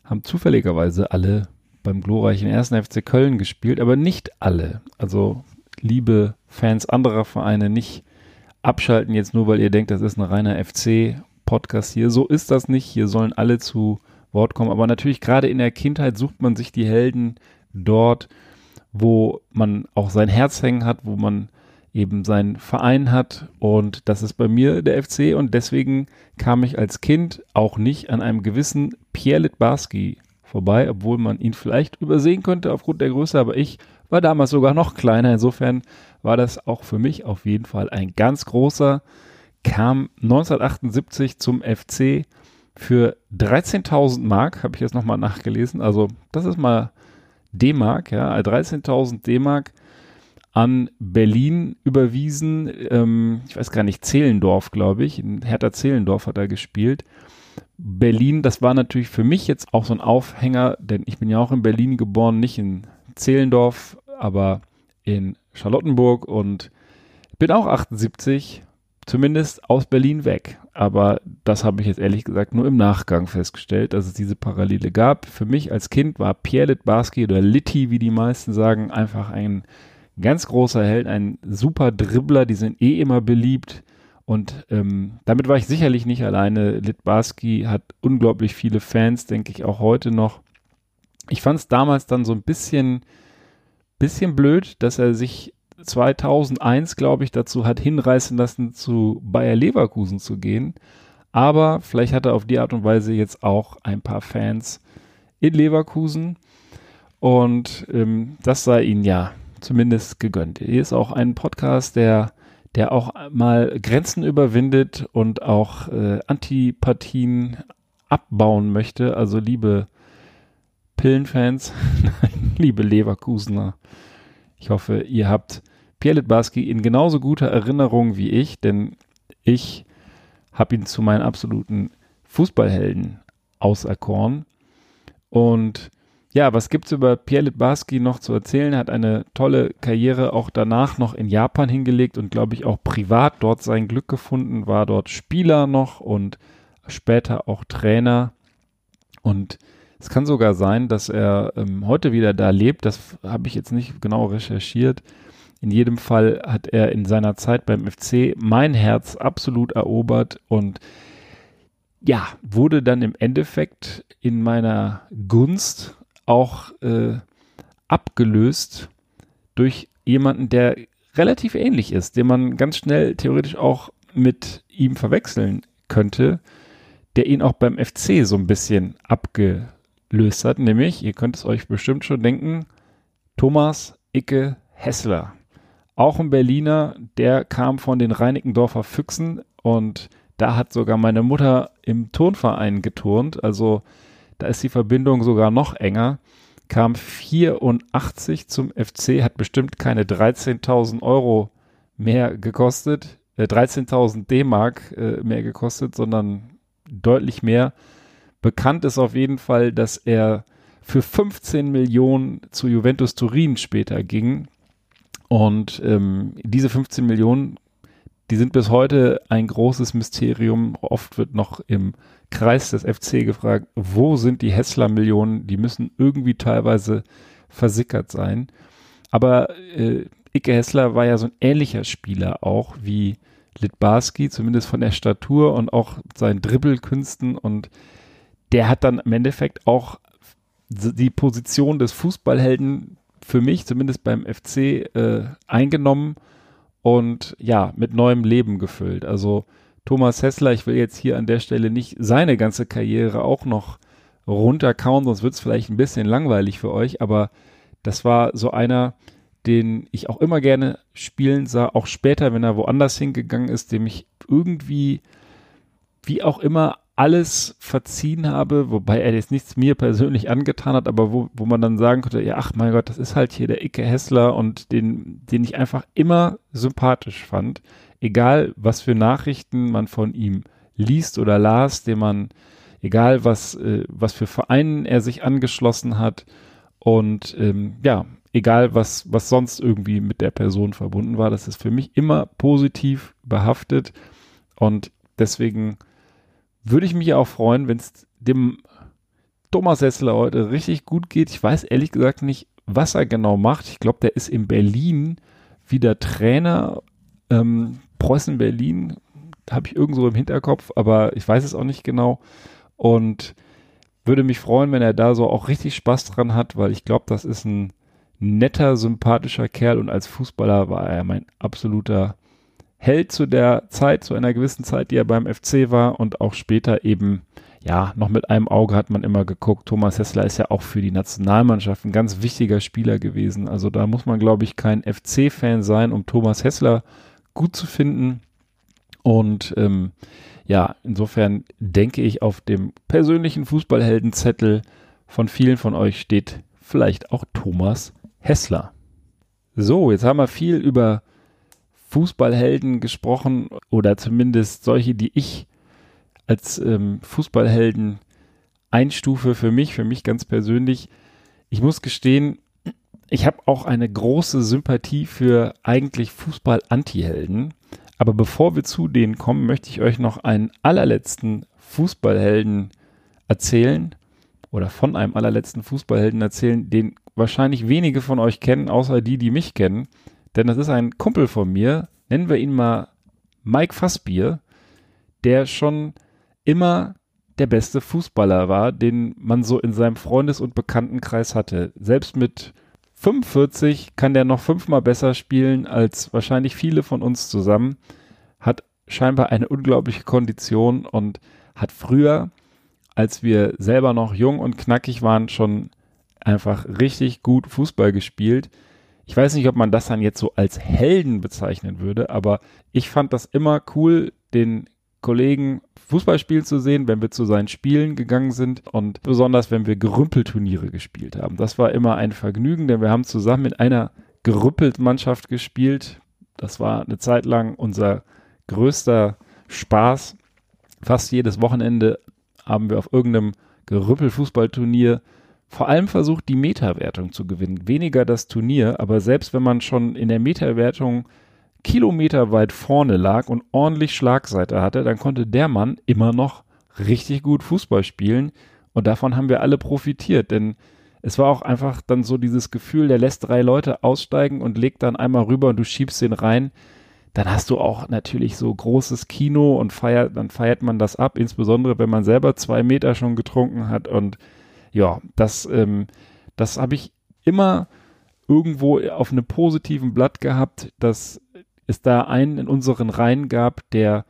haben zufälligerweise alle beim glorreichen 1. FC Köln gespielt, aber nicht alle. Also liebe Fans anderer Vereine nicht abschalten jetzt nur, weil ihr denkt, das ist ein reiner FC-Podcast hier. So ist das nicht. Hier sollen alle zu Wort kommen. Aber natürlich gerade in der Kindheit sucht man sich die Helden dort, wo man auch sein Herz hängen hat, wo man eben seinen Verein hat. Und das ist bei mir der FC. Und deswegen kam ich als Kind auch nicht an einem gewissen Pierre Litbarski vorbei, obwohl man ihn vielleicht übersehen könnte aufgrund der Größe. Aber ich war damals sogar noch kleiner. Insofern war das auch für mich auf jeden Fall ein ganz großer. Kam 1978 zum FC für 13.000 Mark, habe ich jetzt nochmal nachgelesen. Also das ist mal D-Mark, ja, 13.000 D-Mark an Berlin überwiesen. Ähm, ich weiß gar nicht, Zehlendorf, glaube ich. Hertha Zehlendorf hat er gespielt. Berlin, das war natürlich für mich jetzt auch so ein Aufhänger, denn ich bin ja auch in Berlin geboren, nicht in Zehlendorf, aber in Charlottenburg und bin auch 78, zumindest aus Berlin weg. Aber das habe ich jetzt ehrlich gesagt nur im Nachgang festgestellt, dass es diese Parallele gab. Für mich als Kind war Pierre Litbarski oder Litti, wie die meisten sagen, einfach ein ganz großer Held, ein super Dribbler, die sind eh immer beliebt. Und ähm, damit war ich sicherlich nicht alleine. Litbarski hat unglaublich viele Fans, denke ich auch heute noch. Ich fand es damals dann so ein bisschen, bisschen blöd, dass er sich 2001, glaube ich, dazu hat hinreißen lassen, zu Bayer Leverkusen zu gehen. Aber vielleicht hat er auf die Art und Weise jetzt auch ein paar Fans in Leverkusen. Und ähm, das sei ihnen ja zumindest gegönnt. Hier ist auch ein Podcast, der, der auch mal Grenzen überwindet und auch äh, Antipathien abbauen möchte. Also liebe Pillenfans, liebe Leverkusener, ich hoffe, ihr habt Pierre Litbarski in genauso guter Erinnerung wie ich, denn ich habe ihn zu meinen absoluten Fußballhelden auserkoren. Und ja, was gibt's über Pierre Litbarski noch zu erzählen? Er hat eine tolle Karriere auch danach noch in Japan hingelegt und glaube ich auch privat dort sein Glück gefunden, war dort Spieler noch und später auch Trainer. Und es kann sogar sein, dass er ähm, heute wieder da lebt. Das habe ich jetzt nicht genau recherchiert. In jedem Fall hat er in seiner Zeit beim FC mein Herz absolut erobert und ja, wurde dann im Endeffekt in meiner Gunst auch äh, abgelöst durch jemanden, der relativ ähnlich ist, den man ganz schnell theoretisch auch mit ihm verwechseln könnte, der ihn auch beim FC so ein bisschen abgelöst hat, nämlich, ihr könnt es euch bestimmt schon denken, Thomas Icke Hessler. Auch ein Berliner, der kam von den Reinickendorfer Füchsen und da hat sogar meine Mutter im Turnverein geturnt, also da ist die Verbindung sogar noch enger. Kam 84 zum FC, hat bestimmt keine 13.000 Euro mehr gekostet, äh, 13.000 D-Mark äh, mehr gekostet, sondern deutlich mehr. Bekannt ist auf jeden Fall, dass er für 15 Millionen zu Juventus Turin später ging. Und ähm, diese 15 Millionen, die sind bis heute ein großes Mysterium. Oft wird noch im Kreis des FC gefragt, wo sind die Hessler-Millionen? Die müssen irgendwie teilweise versickert sein. Aber äh, Icke Hessler war ja so ein ähnlicher Spieler auch wie Litbarski, zumindest von der Statur und auch seinen Dribbelkünsten. Und der hat dann im Endeffekt auch die Position des Fußballhelden für mich, zumindest beim FC, äh, eingenommen und ja, mit neuem Leben gefüllt. Also Thomas Hessler, ich will jetzt hier an der Stelle nicht seine ganze Karriere auch noch runterkauen, sonst wird es vielleicht ein bisschen langweilig für euch, aber das war so einer, den ich auch immer gerne spielen sah, auch später, wenn er woanders hingegangen ist, dem ich irgendwie, wie auch immer, alles verziehen habe, wobei er jetzt nichts mir persönlich angetan hat, aber wo, wo man dann sagen könnte, ja, ach mein Gott, das ist halt hier der Icke Hessler und den, den ich einfach immer sympathisch fand egal was für Nachrichten man von ihm liest oder las, den man egal was, äh, was für Vereinen er sich angeschlossen hat und ähm, ja, egal was, was sonst irgendwie mit der Person verbunden war, das ist für mich immer positiv behaftet und deswegen würde ich mich auch freuen, wenn es dem Thomas Hessler heute richtig gut geht. Ich weiß ehrlich gesagt nicht, was er genau macht. Ich glaube, der ist in Berlin wieder Trainer. Ähm, Preußen Berlin habe ich irgendwo im Hinterkopf, aber ich weiß es auch nicht genau. Und würde mich freuen, wenn er da so auch richtig Spaß dran hat, weil ich glaube, das ist ein netter, sympathischer Kerl und als Fußballer war er mein absoluter Held zu der Zeit, zu einer gewissen Zeit, die er beim FC war und auch später eben, ja, noch mit einem Auge hat man immer geguckt. Thomas Hessler ist ja auch für die Nationalmannschaft ein ganz wichtiger Spieler gewesen. Also da muss man, glaube ich, kein FC-Fan sein, um Thomas Hessler gut zu finden. Und ähm, ja, insofern denke ich, auf dem persönlichen Fußballheldenzettel von vielen von euch steht vielleicht auch Thomas Hessler. So, jetzt haben wir viel über Fußballhelden gesprochen oder zumindest solche, die ich als ähm, Fußballhelden einstufe für mich, für mich ganz persönlich. Ich muss gestehen, ich habe auch eine große Sympathie für eigentlich Fußball-Anti-Helden. Aber bevor wir zu denen kommen, möchte ich euch noch einen allerletzten Fußballhelden erzählen oder von einem allerletzten Fußballhelden erzählen, den wahrscheinlich wenige von euch kennen, außer die, die mich kennen. Denn das ist ein Kumpel von mir, nennen wir ihn mal Mike Fassbier, der schon immer der beste Fußballer war, den man so in seinem Freundes- und Bekanntenkreis hatte. Selbst mit 45 kann der noch fünfmal besser spielen als wahrscheinlich viele von uns zusammen, hat scheinbar eine unglaubliche Kondition und hat früher, als wir selber noch jung und knackig waren, schon einfach richtig gut Fußball gespielt. Ich weiß nicht, ob man das dann jetzt so als Helden bezeichnen würde, aber ich fand das immer cool, den Kollegen Fußball spielen zu sehen, wenn wir zu seinen Spielen gegangen sind und besonders wenn wir Gerümpelturniere gespielt haben. Das war immer ein Vergnügen, denn wir haben zusammen mit einer Gerüppeltmannschaft gespielt. Das war eine Zeit lang unser größter Spaß. Fast jedes Wochenende haben wir auf irgendeinem Gerüppelfußballturnier vor allem versucht, die Meta-Wertung zu gewinnen. Weniger das Turnier, aber selbst wenn man schon in der Meta-Wertung kilometerweit vorne lag und ordentlich Schlagseite hatte, dann konnte der Mann immer noch richtig gut Fußball spielen. Und davon haben wir alle profitiert, denn es war auch einfach dann so dieses Gefühl, der lässt drei Leute aussteigen und legt dann einmal rüber und du schiebst den rein. Dann hast du auch natürlich so großes Kino und feiert, dann feiert man das ab, insbesondere wenn man selber zwei Meter schon getrunken hat. Und ja, das, ähm, das habe ich immer irgendwo auf einem positiven Blatt gehabt, dass es da einen in unseren Reihen gab, der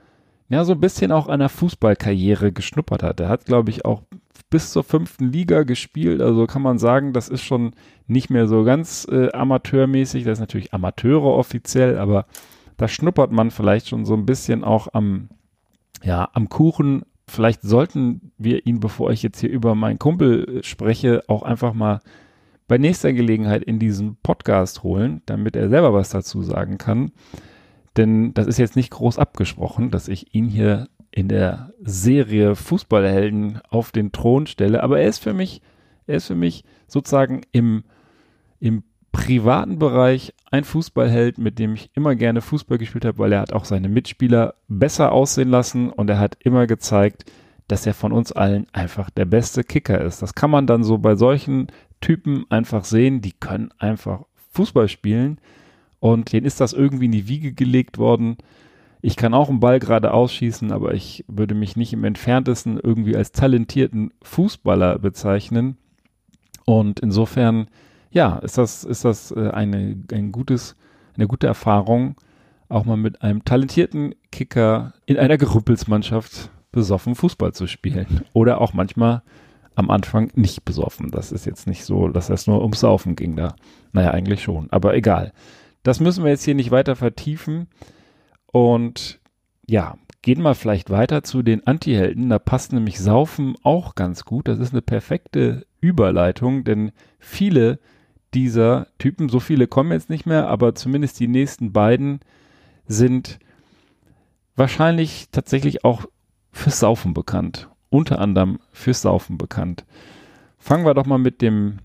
ja so ein bisschen auch einer Fußballkarriere geschnuppert hat. Der hat, glaube ich, auch bis zur fünften Liga gespielt. Also kann man sagen, das ist schon nicht mehr so ganz äh, amateurmäßig. Das ist natürlich Amateure offiziell, aber da schnuppert man vielleicht schon so ein bisschen auch am, ja, am Kuchen. Vielleicht sollten wir ihn, bevor ich jetzt hier über meinen Kumpel äh, spreche, auch einfach mal bei nächster Gelegenheit in diesen Podcast holen, damit er selber was dazu sagen kann. Denn das ist jetzt nicht groß abgesprochen, dass ich ihn hier in der Serie Fußballhelden auf den Thron stelle. Aber er ist für mich, er ist für mich sozusagen im, im privaten Bereich ein Fußballheld, mit dem ich immer gerne Fußball gespielt habe, weil er hat auch seine Mitspieler besser aussehen lassen und er hat immer gezeigt, dass er von uns allen einfach der beste Kicker ist. Das kann man dann so bei solchen Typen einfach sehen, die können einfach Fußball spielen und denen ist das irgendwie in die Wiege gelegt worden. Ich kann auch einen Ball gerade ausschießen, aber ich würde mich nicht im entferntesten irgendwie als talentierten Fußballer bezeichnen. Und insofern, ja, ist das, ist das äh, eine, ein gutes, eine gute Erfahrung, auch mal mit einem talentierten Kicker in einer Gerüppelsmannschaft besoffen Fußball zu spielen. Oder auch manchmal am Anfang nicht besoffen. Das ist jetzt nicht so, dass es nur ums Saufen ging da. Naja, eigentlich schon, aber egal. Das müssen wir jetzt hier nicht weiter vertiefen. Und ja, gehen wir vielleicht weiter zu den Antihelden. Da passt nämlich Saufen auch ganz gut. Das ist eine perfekte Überleitung, denn viele dieser Typen, so viele kommen jetzt nicht mehr, aber zumindest die nächsten beiden sind wahrscheinlich tatsächlich auch fürs Saufen bekannt. unter anderem fürs Saufen bekannt. Fangen wir doch mal mit dem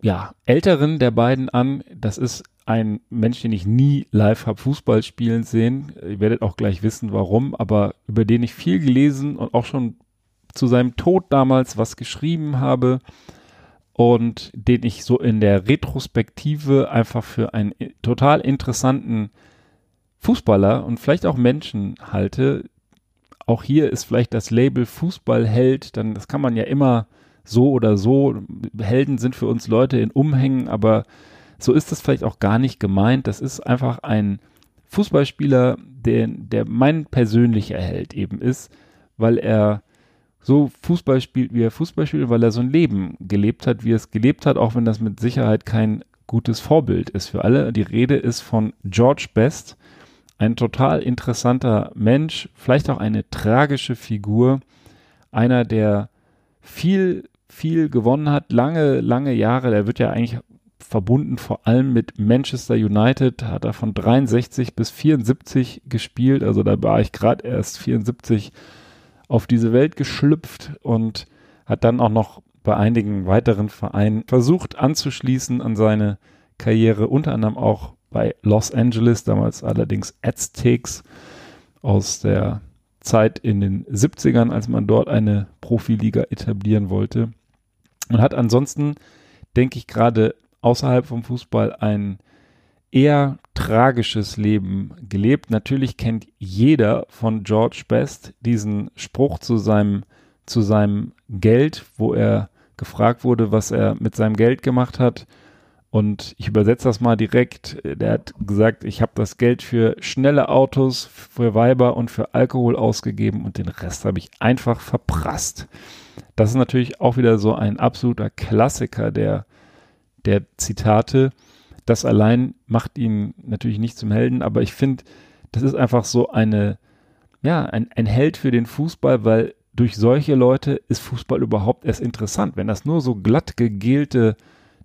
ja, älteren der beiden an. Das ist ein Mensch, den ich nie live habe Fußball spielen sehen. Ihr werdet auch gleich wissen, warum, aber über den ich viel gelesen und auch schon zu seinem Tod damals was geschrieben habe und den ich so in der Retrospektive einfach für einen total interessanten Fußballer und vielleicht auch Menschen halte. Auch hier ist vielleicht das Label Fußballheld, dann das kann man ja immer so oder so. Helden sind für uns Leute in Umhängen, aber so ist das vielleicht auch gar nicht gemeint. Das ist einfach ein Fußballspieler, der, der mein persönlicher Held eben ist, weil er so Fußball spielt, wie er Fußball spielt, weil er so ein Leben gelebt hat, wie er es gelebt hat, auch wenn das mit Sicherheit kein gutes Vorbild ist für alle. Die Rede ist von George Best, ein total interessanter Mensch, vielleicht auch eine tragische Figur, einer, der viel, viel gewonnen hat, lange, lange Jahre. Der wird ja eigentlich verbunden vor allem mit Manchester United, hat er von 63 bis 74 gespielt, also da war ich gerade erst 74 auf diese Welt geschlüpft und hat dann auch noch bei einigen weiteren Vereinen versucht anzuschließen an seine Karriere, unter anderem auch bei Los Angeles, damals allerdings Aztecs aus der Zeit in den 70ern, als man dort eine Profiliga etablieren wollte. Und hat ansonsten, denke ich, gerade außerhalb vom Fußball ein eher tragisches Leben gelebt. Natürlich kennt jeder von George Best diesen Spruch zu seinem, zu seinem Geld, wo er gefragt wurde, was er mit seinem Geld gemacht hat. Und ich übersetze das mal direkt. Der hat gesagt, ich habe das Geld für schnelle Autos, für Weiber und für Alkohol ausgegeben und den Rest habe ich einfach verprasst. Das ist natürlich auch wieder so ein absoluter Klassiker der, der Zitate. Das allein macht ihn natürlich nicht zum Helden, aber ich finde, das ist einfach so eine, ja, ein, ein Held für den Fußball, weil durch solche Leute ist Fußball überhaupt erst interessant. Wenn das nur so glatt gegelte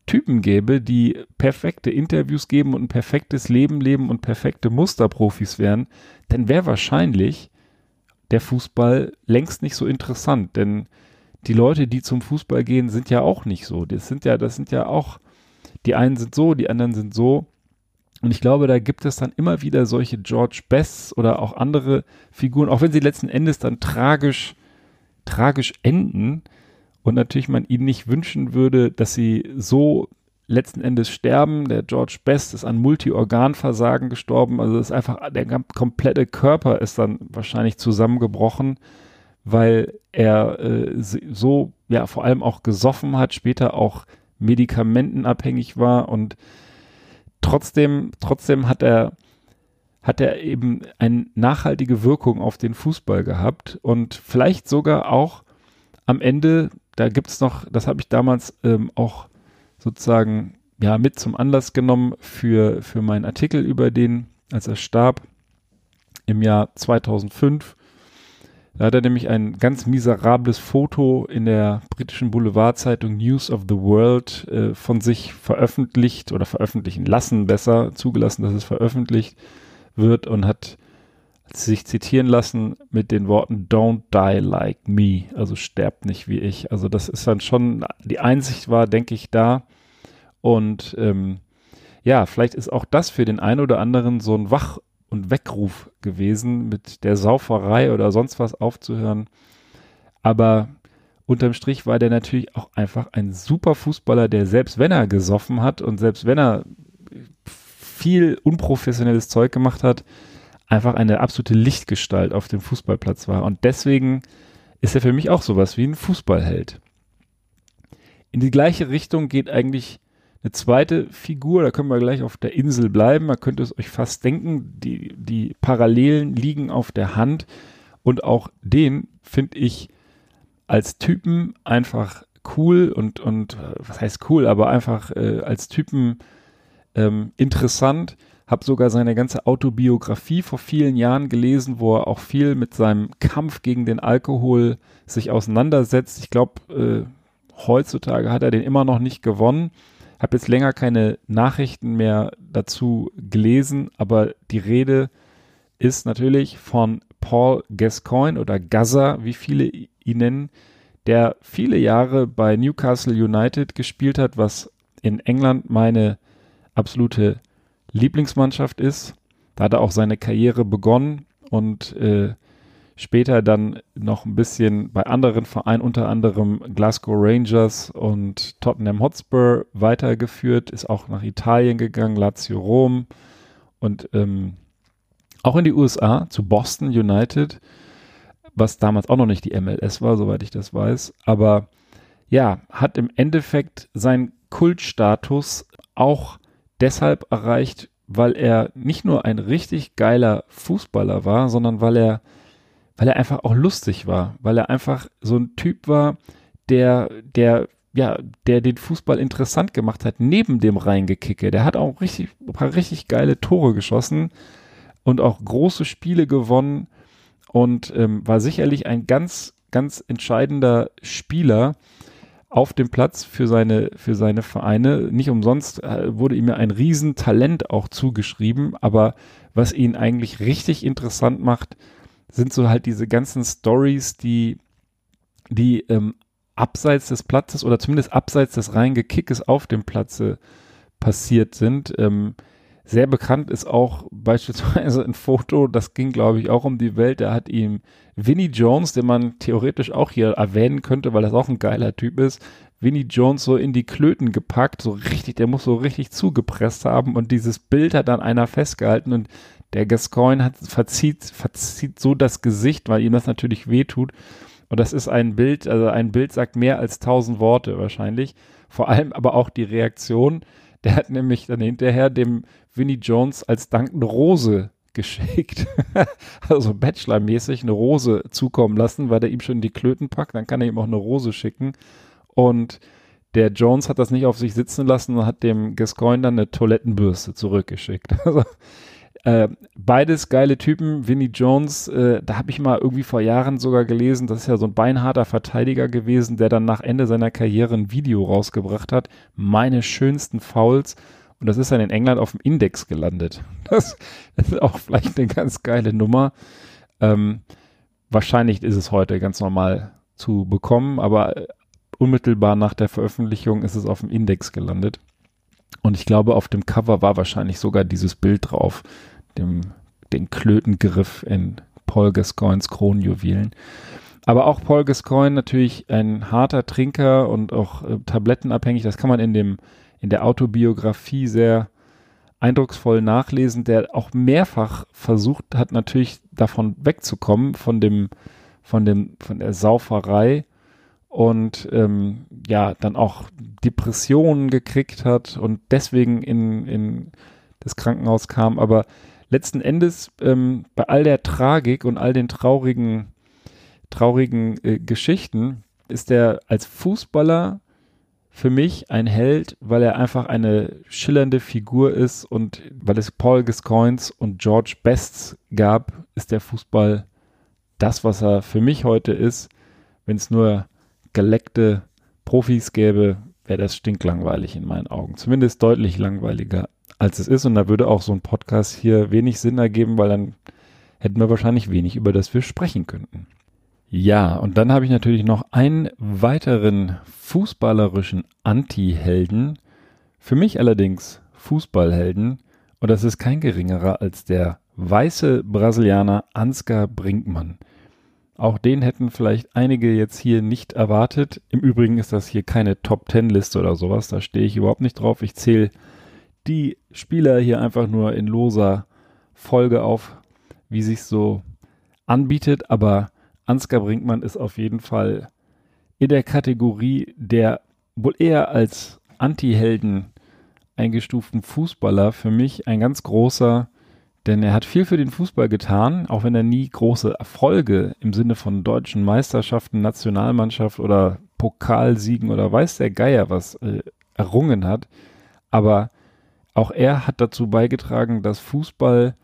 Typen gäbe, die perfekte Interviews geben und ein perfektes Leben leben und perfekte Musterprofis wären, dann wäre wahrscheinlich der Fußball längst nicht so interessant, denn die Leute, die zum Fußball gehen, sind ja auch nicht so. Das sind ja, das sind ja auch die einen sind so, die anderen sind so. Und ich glaube, da gibt es dann immer wieder solche George Bests oder auch andere Figuren, auch wenn sie letzten Endes dann tragisch, tragisch enden und natürlich man ihnen nicht wünschen würde, dass sie so letzten Endes sterben. Der George Best ist an Multiorganversagen gestorben, also ist einfach, der komplette Körper ist dann wahrscheinlich zusammengebrochen, weil er äh, so, ja, vor allem auch gesoffen hat, später auch medikamentenabhängig war und trotzdem, trotzdem hat er, hat er eben eine nachhaltige Wirkung auf den Fußball gehabt und vielleicht sogar auch am Ende, da gibt es noch, das habe ich damals ähm, auch sozusagen ja mit zum Anlass genommen für, für meinen Artikel über den, als er starb im Jahr 2005. Da hat er nämlich ein ganz miserables Foto in der britischen Boulevardzeitung News of the World äh, von sich veröffentlicht oder veröffentlichen lassen, besser zugelassen, dass es veröffentlicht wird und hat sich zitieren lassen mit den Worten Don't die like me, also sterbt nicht wie ich. Also das ist dann schon, die Einsicht war, denke ich, da. Und ähm, ja, vielleicht ist auch das für den einen oder anderen so ein Wach und Weckruf gewesen, mit der Sauferei oder sonst was aufzuhören. Aber unterm Strich war der natürlich auch einfach ein super Fußballer, der selbst wenn er gesoffen hat und selbst wenn er viel unprofessionelles Zeug gemacht hat, einfach eine absolute Lichtgestalt auf dem Fußballplatz war. Und deswegen ist er für mich auch sowas wie ein Fußballheld. In die gleiche Richtung geht eigentlich eine zweite Figur, da können wir gleich auf der Insel bleiben, man könnte es euch fast denken, die, die Parallelen liegen auf der Hand und auch den finde ich als Typen einfach cool und, und was heißt cool, aber einfach äh, als Typen ähm, interessant. Habe sogar seine ganze Autobiografie vor vielen Jahren gelesen, wo er auch viel mit seinem Kampf gegen den Alkohol sich auseinandersetzt. Ich glaube, äh, heutzutage hat er den immer noch nicht gewonnen. Habe jetzt länger keine Nachrichten mehr dazu gelesen, aber die Rede ist natürlich von Paul Gascoigne oder Gaza, wie viele ihn nennen, der viele Jahre bei Newcastle United gespielt hat, was in England meine absolute Lieblingsmannschaft ist. Da hat er auch seine Karriere begonnen und äh, später dann noch ein bisschen bei anderen Vereinen, unter anderem Glasgow Rangers und Tottenham Hotspur weitergeführt, ist auch nach Italien gegangen, Lazio Rom und ähm, auch in die USA zu Boston United, was damals auch noch nicht die MLS war, soweit ich das weiß. Aber ja, hat im Endeffekt seinen Kultstatus auch deshalb erreicht, weil er nicht nur ein richtig geiler Fußballer war, sondern weil er, weil er einfach auch lustig war, weil er einfach so ein Typ war, der, der, ja, der den Fußball interessant gemacht hat, neben dem Reingekicke. Der hat auch richtig, ein paar richtig geile Tore geschossen und auch große Spiele gewonnen und ähm, war sicherlich ein ganz, ganz entscheidender Spieler auf dem Platz für seine, für seine Vereine. Nicht umsonst äh, wurde ihm ja ein Riesentalent auch zugeschrieben, aber was ihn eigentlich richtig interessant macht, sind so halt diese ganzen Stories, die, die ähm, abseits des Platzes oder zumindest abseits des reinen Gekickes auf dem Platze passiert sind. Ähm, sehr bekannt ist auch beispielsweise ein Foto, das ging, glaube ich, auch um die Welt. Da hat ihm Vinnie Jones, den man theoretisch auch hier erwähnen könnte, weil das auch ein geiler Typ ist, Vinnie Jones so in die Klöten gepackt, so richtig, der muss so richtig zugepresst haben und dieses Bild hat dann einer festgehalten und der Gascoigne hat verzieht, verzieht so das Gesicht, weil ihm das natürlich wehtut. Und das ist ein Bild, also ein Bild sagt mehr als tausend Worte wahrscheinlich. Vor allem aber auch die Reaktion. Der hat nämlich dann hinterher dem Vinnie Jones als Dank eine Rose geschickt. also Bachelor-mäßig eine Rose zukommen lassen, weil der ihm schon die Klöten packt. Dann kann er ihm auch eine Rose schicken. Und der Jones hat das nicht auf sich sitzen lassen und hat dem Gascoigne dann eine Toilettenbürste zurückgeschickt. Also, äh, beides geile Typen. Vinnie Jones, äh, da habe ich mal irgendwie vor Jahren sogar gelesen, das ist ja so ein beinharter Verteidiger gewesen, der dann nach Ende seiner Karriere ein Video rausgebracht hat. Meine schönsten Fouls. Und das ist dann in England auf dem Index gelandet. Das, das ist auch vielleicht eine ganz geile Nummer. Ähm, wahrscheinlich ist es heute ganz normal zu bekommen, aber äh, unmittelbar nach der Veröffentlichung ist es auf dem Index gelandet. Und ich glaube, auf dem Cover war wahrscheinlich sogar dieses Bild drauf, dem, den Klötengriff in Paul Gascoignes Kronjuwelen. Aber auch Paul Gascoigne natürlich ein harter Trinker und auch äh, tablettenabhängig. Das kann man in dem in der Autobiografie sehr eindrucksvoll nachlesen, der auch mehrfach versucht hat, natürlich davon wegzukommen, von dem, von dem, von der Sauferei und ähm, ja, dann auch Depressionen gekriegt hat und deswegen in, in das Krankenhaus kam. Aber letzten Endes ähm, bei all der Tragik und all den traurigen, traurigen äh, Geschichten ist er als Fußballer für mich ein Held, weil er einfach eine schillernde Figur ist und weil es Paul Gascoignes und George Bests gab, ist der Fußball das, was er für mich heute ist. Wenn es nur geleckte Profis gäbe, wäre das stinklangweilig in meinen Augen. Zumindest deutlich langweiliger, als es ist. Und da würde auch so ein Podcast hier wenig Sinn ergeben, weil dann hätten wir wahrscheinlich wenig, über das wir sprechen könnten. Ja, und dann habe ich natürlich noch einen weiteren fußballerischen Anti-Helden. Für mich allerdings Fußballhelden. Und das ist kein geringerer als der weiße Brasilianer Ansgar Brinkmann. Auch den hätten vielleicht einige jetzt hier nicht erwartet. Im Übrigen ist das hier keine Top-10-Liste oder sowas. Da stehe ich überhaupt nicht drauf. Ich zähle die Spieler hier einfach nur in loser Folge auf, wie sich so anbietet. Aber Ansgar Brinkmann ist auf jeden Fall in der Kategorie der wohl eher als Anti-Helden eingestuften Fußballer für mich ein ganz großer, denn er hat viel für den Fußball getan, auch wenn er nie große Erfolge im Sinne von deutschen Meisterschaften, Nationalmannschaft oder Pokalsiegen oder weiß der Geier was äh, errungen hat. Aber auch er hat dazu beigetragen, dass Fußball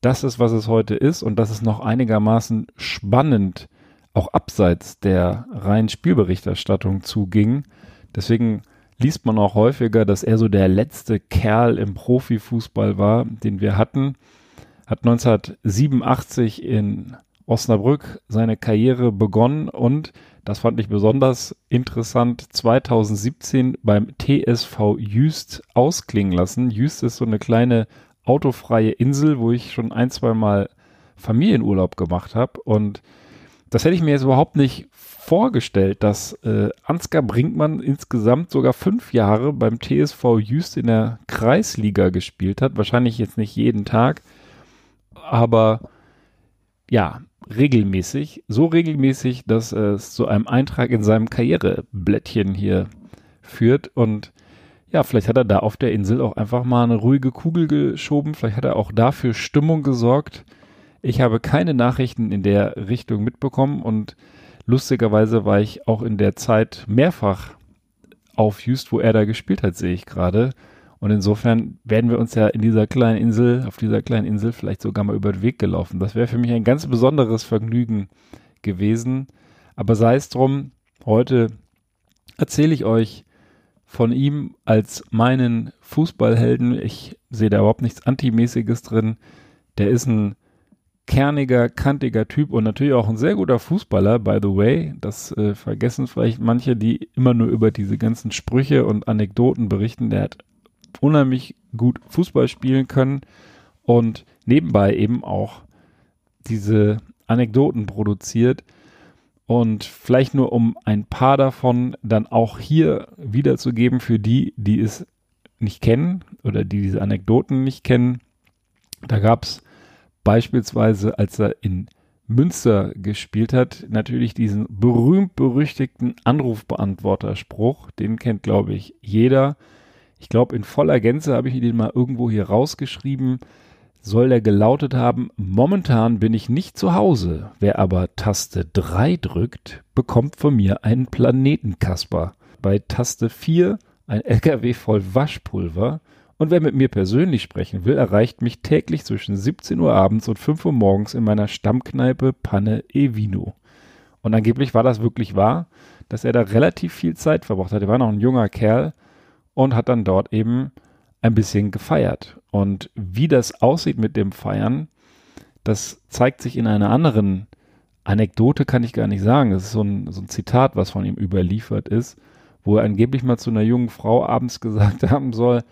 das ist, was es heute ist und dass es noch einigermaßen spannend auch abseits der reinen Spielberichterstattung zuging. Deswegen liest man auch häufiger, dass er so der letzte Kerl im Profifußball war, den wir hatten. Hat 1987 in Osnabrück seine Karriere begonnen und das fand ich besonders interessant, 2017 beim TSV Jüst ausklingen lassen. Jüst ist so eine kleine autofreie Insel, wo ich schon ein, zwei Mal Familienurlaub gemacht habe und das hätte ich mir jetzt überhaupt nicht vorgestellt, dass äh, Ansgar Brinkmann insgesamt sogar fünf Jahre beim TSV Jüst in der Kreisliga gespielt hat. Wahrscheinlich jetzt nicht jeden Tag, aber ja, regelmäßig. So regelmäßig, dass es zu einem Eintrag in seinem Karriereblättchen hier führt. Und ja, vielleicht hat er da auf der Insel auch einfach mal eine ruhige Kugel geschoben. Vielleicht hat er auch dafür Stimmung gesorgt. Ich habe keine Nachrichten in der Richtung mitbekommen und lustigerweise war ich auch in der Zeit mehrfach auf Just, wo er da gespielt hat, sehe ich gerade. Und insofern werden wir uns ja in dieser kleinen Insel, auf dieser kleinen Insel vielleicht sogar mal über den Weg gelaufen. Das wäre für mich ein ganz besonderes Vergnügen gewesen. Aber sei es drum, heute erzähle ich euch von ihm als meinen Fußballhelden. Ich sehe da überhaupt nichts Antimäßiges drin. Der ist ein kerniger, kantiger Typ und natürlich auch ein sehr guter Fußballer, by the way. Das äh, vergessen vielleicht manche, die immer nur über diese ganzen Sprüche und Anekdoten berichten. Der hat unheimlich gut Fußball spielen können und nebenbei eben auch diese Anekdoten produziert. Und vielleicht nur um ein paar davon dann auch hier wiederzugeben für die, die es nicht kennen oder die diese Anekdoten nicht kennen. Da gab es Beispielsweise, als er in Münster gespielt hat, natürlich diesen berühmt-berüchtigten Anrufbeantworterspruch. Den kennt, glaube ich, jeder. Ich glaube, in voller Gänze habe ich den mal irgendwo hier rausgeschrieben. Soll der gelautet haben, momentan bin ich nicht zu Hause. Wer aber Taste 3 drückt, bekommt von mir einen Planetenkasper. Bei Taste 4 ein LKW voll Waschpulver und wer mit mir persönlich sprechen will, erreicht mich täglich zwischen 17 Uhr abends und 5 Uhr morgens in meiner Stammkneipe Panne e Vino. Und angeblich war das wirklich wahr, dass er da relativ viel Zeit verbracht hat. Er war noch ein junger Kerl und hat dann dort eben ein bisschen gefeiert. Und wie das aussieht mit dem Feiern, das zeigt sich in einer anderen Anekdote, kann ich gar nicht sagen. Das ist so ein, so ein Zitat, was von ihm überliefert ist, wo er angeblich mal zu einer jungen Frau abends gesagt haben soll,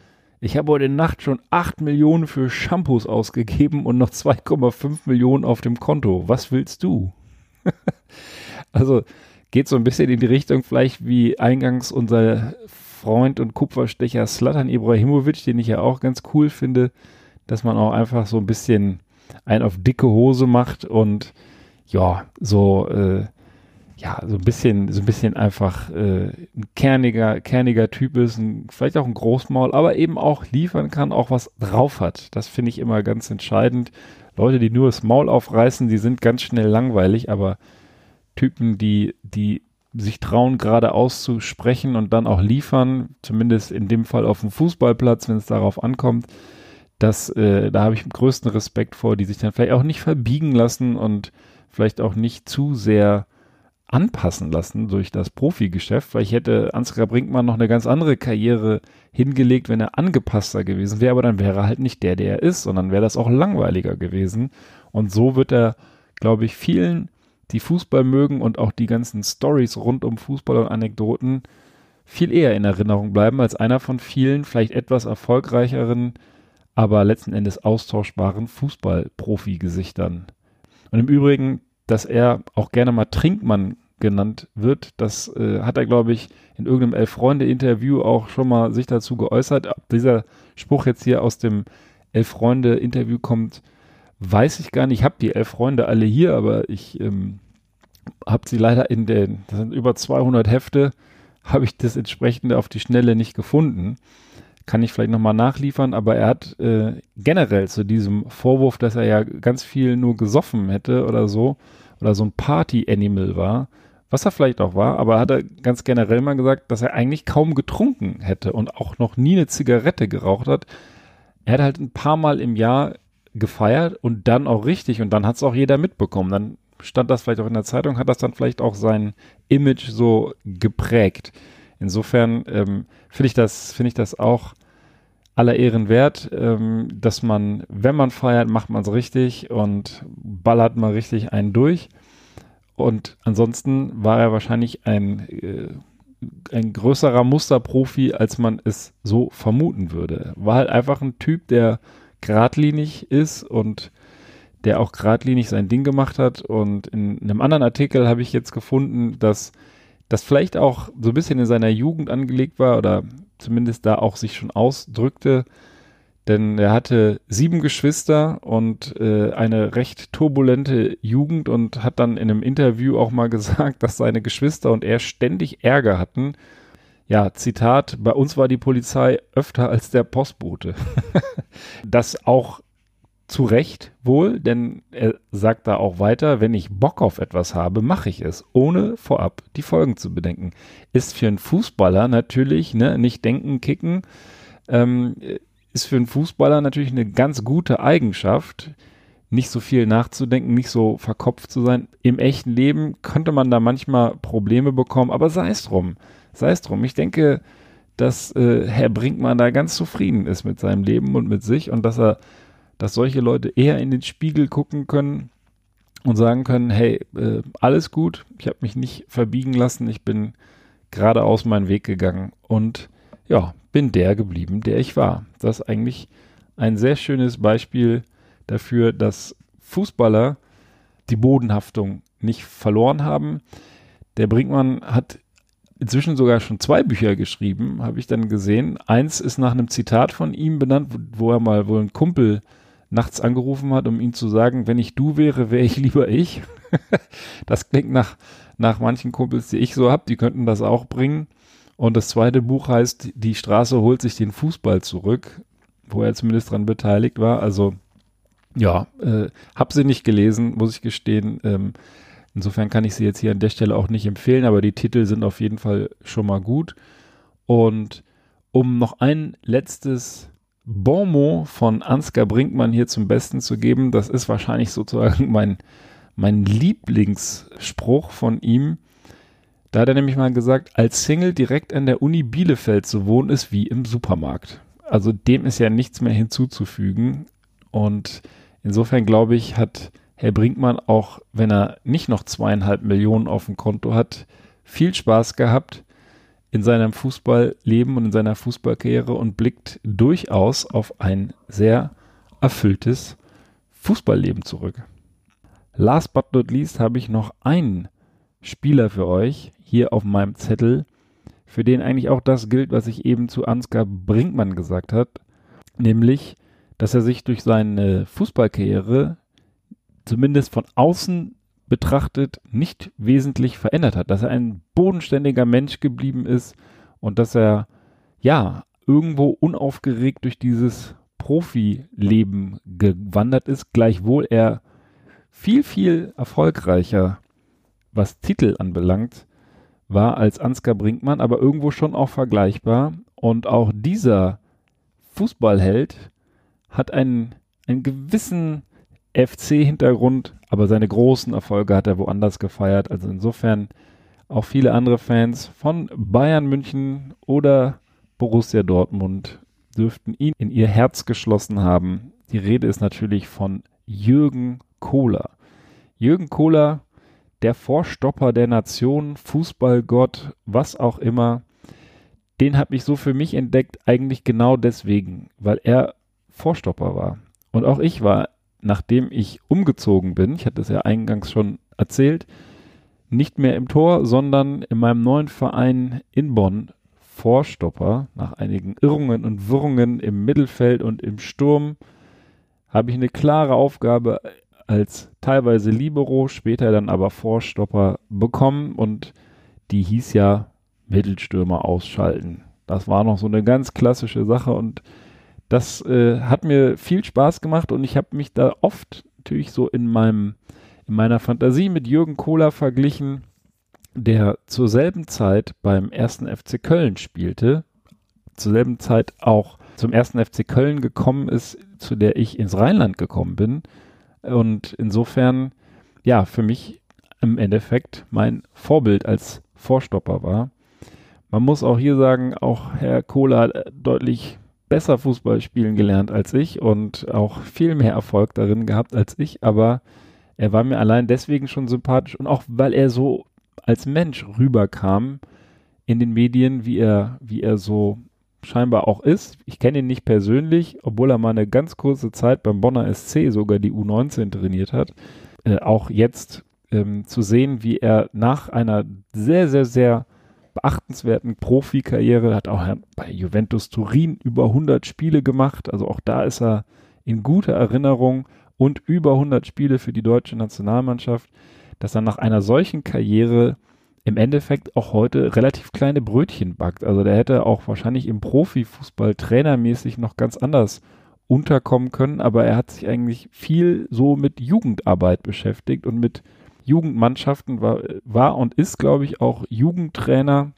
ich habe heute Nacht schon 8 Millionen für Shampoos ausgegeben und noch 2,5 Millionen auf dem Konto. Was willst du? also geht so ein bisschen in die Richtung vielleicht wie eingangs unser Freund und Kupferstecher Slatan Ibrahimovic, den ich ja auch ganz cool finde, dass man auch einfach so ein bisschen ein auf dicke Hose macht und ja, so äh, ja, so ein bisschen, so ein bisschen einfach äh, ein kerniger, kerniger Typ ist, ein, vielleicht auch ein Großmaul, aber eben auch liefern kann, auch was drauf hat. Das finde ich immer ganz entscheidend. Leute, die nur das Maul aufreißen, die sind ganz schnell langweilig, aber Typen, die, die sich trauen, gerade auszusprechen und dann auch liefern, zumindest in dem Fall auf dem Fußballplatz, wenn es darauf ankommt, das, äh, da habe ich größten Respekt vor, die sich dann vielleicht auch nicht verbiegen lassen und vielleicht auch nicht zu sehr anpassen lassen durch das Profigeschäft, weil ich hätte Ansgar Brinkmann noch eine ganz andere Karriere hingelegt, wenn er angepasster gewesen wäre, aber dann wäre er halt nicht der, der er ist, sondern wäre das auch langweiliger gewesen. Und so wird er, glaube ich, vielen, die Fußball mögen und auch die ganzen Stories rund um Fußball und Anekdoten viel eher in Erinnerung bleiben als einer von vielen, vielleicht etwas erfolgreicheren, aber letzten Endes austauschbaren Fußball-Profi-Gesichtern. Und im Übrigen, dass er auch gerne mal Trinkmann genannt wird. Das äh, hat er, glaube ich, in irgendeinem Elf-Freunde-Interview auch schon mal sich dazu geäußert. Ob dieser Spruch jetzt hier aus dem Elf-Freunde-Interview kommt, weiß ich gar nicht. Ich habe die Elf Freunde alle hier, aber ich ähm, habe sie leider in den, das sind über 200 Hefte, habe ich das entsprechende auf die Schnelle nicht gefunden. Kann ich vielleicht nochmal nachliefern, aber er hat äh, generell zu diesem Vorwurf, dass er ja ganz viel nur gesoffen hätte oder so, oder so ein Party-Animal war, was er vielleicht auch war, aber hat er ganz generell mal gesagt, dass er eigentlich kaum getrunken hätte und auch noch nie eine Zigarette geraucht hat. Er hat halt ein paar Mal im Jahr gefeiert und dann auch richtig und dann hat es auch jeder mitbekommen. Dann stand das vielleicht auch in der Zeitung, hat das dann vielleicht auch sein Image so geprägt. Insofern ähm, finde ich das, finde ich das auch aller Ehren wert, ähm, dass man, wenn man feiert, macht man es richtig und ballert mal richtig einen durch. Und ansonsten war er wahrscheinlich ein, äh, ein größerer Musterprofi, als man es so vermuten würde. War halt einfach ein Typ, der geradlinig ist und der auch geradlinig sein Ding gemacht hat. Und in einem anderen Artikel habe ich jetzt gefunden, dass das vielleicht auch so ein bisschen in seiner Jugend angelegt war oder zumindest da auch sich schon ausdrückte. Denn er hatte sieben Geschwister und äh, eine recht turbulente Jugend und hat dann in einem Interview auch mal gesagt, dass seine Geschwister und er ständig Ärger hatten. Ja, Zitat, bei uns war die Polizei öfter als der Postbote. das auch zu Recht wohl, denn er sagt da auch weiter, wenn ich Bock auf etwas habe, mache ich es, ohne vorab die Folgen zu bedenken. Ist für einen Fußballer natürlich, ne, nicht denken, kicken, ähm, ist für einen Fußballer natürlich eine ganz gute Eigenschaft, nicht so viel nachzudenken, nicht so verkopft zu sein. Im echten Leben könnte man da manchmal Probleme bekommen, aber sei es drum, sei es drum. Ich denke, dass äh, Herr Brinkmann da ganz zufrieden ist mit seinem Leben und mit sich und dass er dass solche Leute eher in den Spiegel gucken können und sagen können, hey, äh, alles gut, ich habe mich nicht verbiegen lassen, ich bin geradeaus meinen Weg gegangen und ja, bin der geblieben, der ich war. Das ist eigentlich ein sehr schönes Beispiel dafür, dass Fußballer die Bodenhaftung nicht verloren haben. Der Brinkmann hat inzwischen sogar schon zwei Bücher geschrieben, habe ich dann gesehen. Eins ist nach einem Zitat von ihm benannt, wo, er mal wohl einen Kumpel nachts angerufen hat, um ihm zu sagen, wenn ich du wäre, wäre ich lieber ich. das klingt nach, nach manchen Kumpels, die ich so habe, die könnten das auch bringen. Und das zweite Buch heißt, die Straße holt sich den Fußball zurück, wo er zumindest dran beteiligt war. Also ja, äh, hab sie nicht gelesen, muss ich gestehen. Ähm, insofern kann ich sie jetzt hier an der Stelle auch nicht empfehlen, aber die Titel sind auf jeden Fall schon mal gut. Und um noch ein letztes Bonmot von Ansgar Brinkmann hier zum Besten zu geben. Das ist wahrscheinlich sozusagen mein, mein Lieblingsspruch von ihm. Da hat er nämlich mal gesagt, als Single direkt an der Uni Bielefeld zu wohnen ist wie im Supermarkt. Also dem ist ja nichts mehr hinzuzufügen. Und insofern glaube ich, hat Herr Brinkmann auch, wenn er nicht noch zweieinhalb Millionen auf dem Konto hat, viel Spaß gehabt in seinem Fußballleben und in seiner Fußballkarriere und blickt durchaus auf ein sehr erfülltes Fußballleben zurück. Last but not least habe ich noch einen Spieler für euch hier auf meinem Zettel, für den eigentlich auch das gilt, was ich eben zu Ansgar Brinkmann gesagt habe, nämlich, dass er sich durch seine Fußballkarriere zumindest von außen betrachtet nicht wesentlich verändert hat, dass er ein bodenständiger Mensch geblieben ist und dass er ja irgendwo unaufgeregt durch dieses Profileben gewandert ist, gleichwohl er viel, viel erfolgreicher, was Titel anbelangt, war als Ansgar Brinkmann, aber irgendwo schon auch vergleichbar. Und auch dieser Fußballheld hat einen, einen gewissen FC-Hintergrund, aber seine großen Erfolge hat er woanders gefeiert. Also insofern auch viele andere Fans von Bayern München oder Borussia Dortmund dürften ihn in ihr Herz geschlossen haben. Die Rede ist natürlich von Jürgen Kohler. Jürgen Kohler, der Vorstopper der Nation, Fußballgott, was auch immer, den habe ich so für mich entdeckt, eigentlich genau deswegen, weil er Vorstopper war. Und auch ich war nachdem ich umgezogen bin, ich hatte es ja eingangs schon erzählt, nicht mehr im Tor, sondern in meinem neuen Verein in Bonn Vorstopper. Nach einigen Irrungen und Wirrungen im Mittelfeld und im Sturm habe ich eine klare Aufgabe als teilweise Libero, später dann aber Vorstopper bekommen und die hieß ja Mittelstürmer ausschalten. Das war noch so eine ganz klassische Sache und das äh, hat mir viel Spaß gemacht und ich habe mich da oft natürlich so in meinem in meiner Fantasie mit Jürgen Kohler verglichen, der zur selben Zeit beim ersten FC Köln spielte, zur selben Zeit auch zum ersten FC Köln gekommen ist, zu der ich ins Rheinland gekommen bin und insofern ja für mich im Endeffekt mein Vorbild als Vorstopper war. Man muss auch hier sagen, auch Herr Kohler hat deutlich besser Fußball spielen gelernt als ich und auch viel mehr Erfolg darin gehabt als ich, aber er war mir allein deswegen schon sympathisch und auch weil er so als Mensch rüberkam in den Medien, wie er, wie er so scheinbar auch ist. Ich kenne ihn nicht persönlich, obwohl er mal eine ganz kurze Zeit beim Bonner SC sogar die U19 trainiert hat. Äh, auch jetzt ähm, zu sehen, wie er nach einer sehr, sehr, sehr beachtenswerten Profikarriere, hat auch bei Juventus Turin über 100 Spiele gemacht, also auch da ist er in guter Erinnerung und über 100 Spiele für die deutsche Nationalmannschaft, dass er nach einer solchen Karriere im Endeffekt auch heute relativ kleine Brötchen backt. Also der hätte auch wahrscheinlich im Profifußball trainermäßig noch ganz anders unterkommen können, aber er hat sich eigentlich viel so mit Jugendarbeit beschäftigt und mit Jugendmannschaften war, war und ist, glaube ich, auch Jugendtrainer.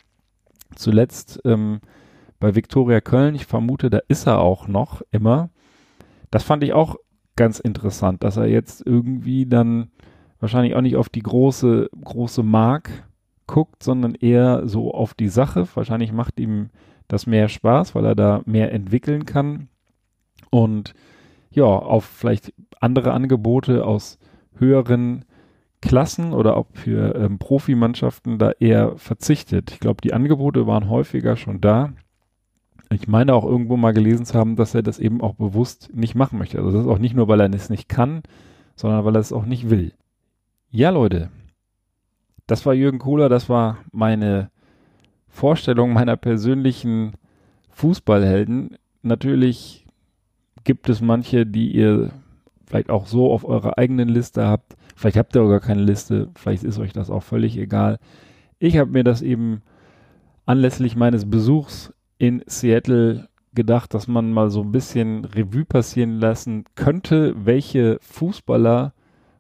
Zuletzt ähm, bei Viktoria Köln. Ich vermute, da ist er auch noch immer. Das fand ich auch ganz interessant, dass er jetzt irgendwie dann wahrscheinlich auch nicht auf die große, große Mark guckt, sondern eher so auf die Sache. Wahrscheinlich macht ihm das mehr Spaß, weil er da mehr entwickeln kann. Und ja, auf vielleicht andere Angebote aus höheren Klassen oder ob für ähm, Profimannschaften da eher verzichtet. Ich glaube, die Angebote waren häufiger schon da. Ich meine auch irgendwo mal gelesen zu haben, dass er das eben auch bewusst nicht machen möchte. Also das ist auch nicht nur, weil er es nicht kann, sondern weil er es auch nicht will. Ja, Leute, das war Jürgen Kohler, das war meine Vorstellung meiner persönlichen Fußballhelden. Natürlich gibt es manche, die ihr vielleicht auch so auf eurer eigenen Liste habt. Vielleicht habt ihr auch gar keine Liste, vielleicht ist euch das auch völlig egal. Ich habe mir das eben anlässlich meines Besuchs in Seattle gedacht, dass man mal so ein bisschen Revue passieren lassen könnte, welche Fußballer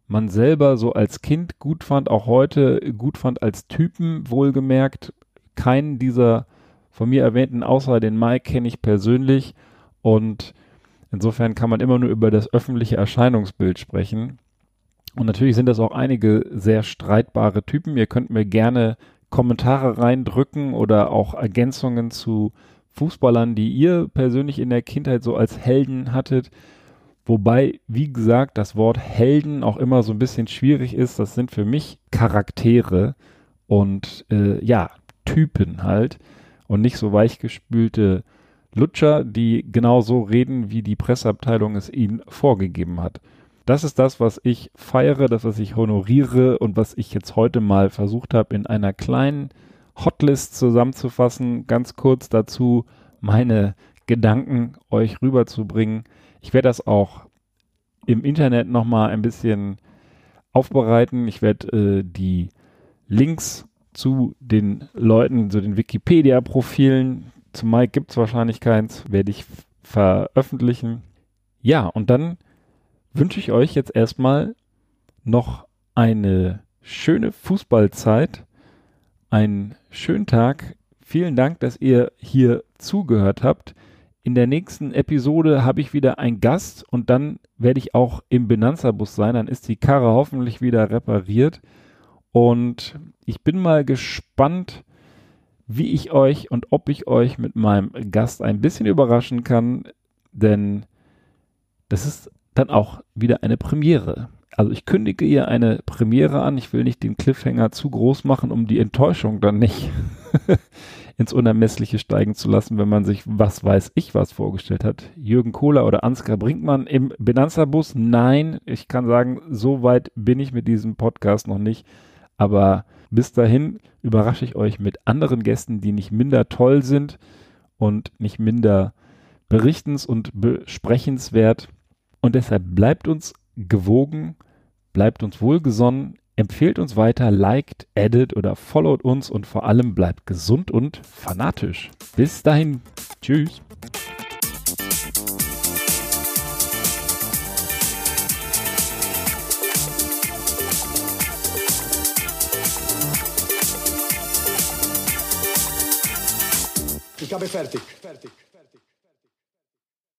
man selber so als Kind gut fand, auch heute gut fand als Typen, wohlgemerkt. Keinen dieser von mir erwähnten, außer den Mike, kenne ich persönlich. Und insofern kann man immer nur über das öffentliche Erscheinungsbild sprechen. Und natürlich sind das auch einige sehr streitbare Typen. Ihr könnt mir gerne Kommentare reindrücken oder auch Ergänzungen zu Fußballern, die ihr persönlich in der Kindheit so als Helden hattet. Wobei, wie gesagt, das Wort Helden auch immer so ein bisschen schwierig ist. Das sind für mich Charaktere und äh, ja, Typen halt und nicht so weichgespülte Lutscher, die genauso reden, wie die Presseabteilung es ihnen vorgegeben hat. Das ist das, was ich feiere, das, was ich honoriere und was ich jetzt heute mal versucht habe, in einer kleinen Hotlist zusammenzufassen. Ganz kurz dazu meine Gedanken euch rüberzubringen. Ich werde das auch im Internet nochmal ein bisschen aufbereiten. Ich werde äh, die Links zu den Leuten, zu den Wikipedia-Profilen, zu Mike gibt es wahrscheinlich keins, werde ich veröffentlichen. Ja, und dann wünsche ich euch jetzt erstmal noch eine schöne Fußballzeit, einen schönen Tag. Vielen Dank, dass ihr hier zugehört habt. In der nächsten Episode habe ich wieder einen Gast und dann werde ich auch im Benanza-Bus sein. Dann ist die Karre hoffentlich wieder repariert. Und ich bin mal gespannt, wie ich euch und ob ich euch mit meinem Gast ein bisschen überraschen kann, denn das ist dann auch wieder eine Premiere. Also ich kündige ihr eine Premiere an. Ich will nicht den Cliffhanger zu groß machen, um die Enttäuschung dann nicht ins Unermessliche steigen zu lassen, wenn man sich was weiß ich was vorgestellt hat. Jürgen Kohler oder Ansgar Brinkmann im Benanza-Bus? Nein, ich kann sagen, so weit bin ich mit diesem Podcast noch nicht. Aber bis dahin überrasche ich euch mit anderen Gästen, die nicht minder toll sind und nicht minder berichtens- und besprechenswert. Und deshalb bleibt uns gewogen, bleibt uns wohlgesonnen, Empfehlt uns weiter, liked, edit oder followt uns und vor allem bleibt gesund und fanatisch. Bis dahin. Tschüss. Ich habe fertig. fertig.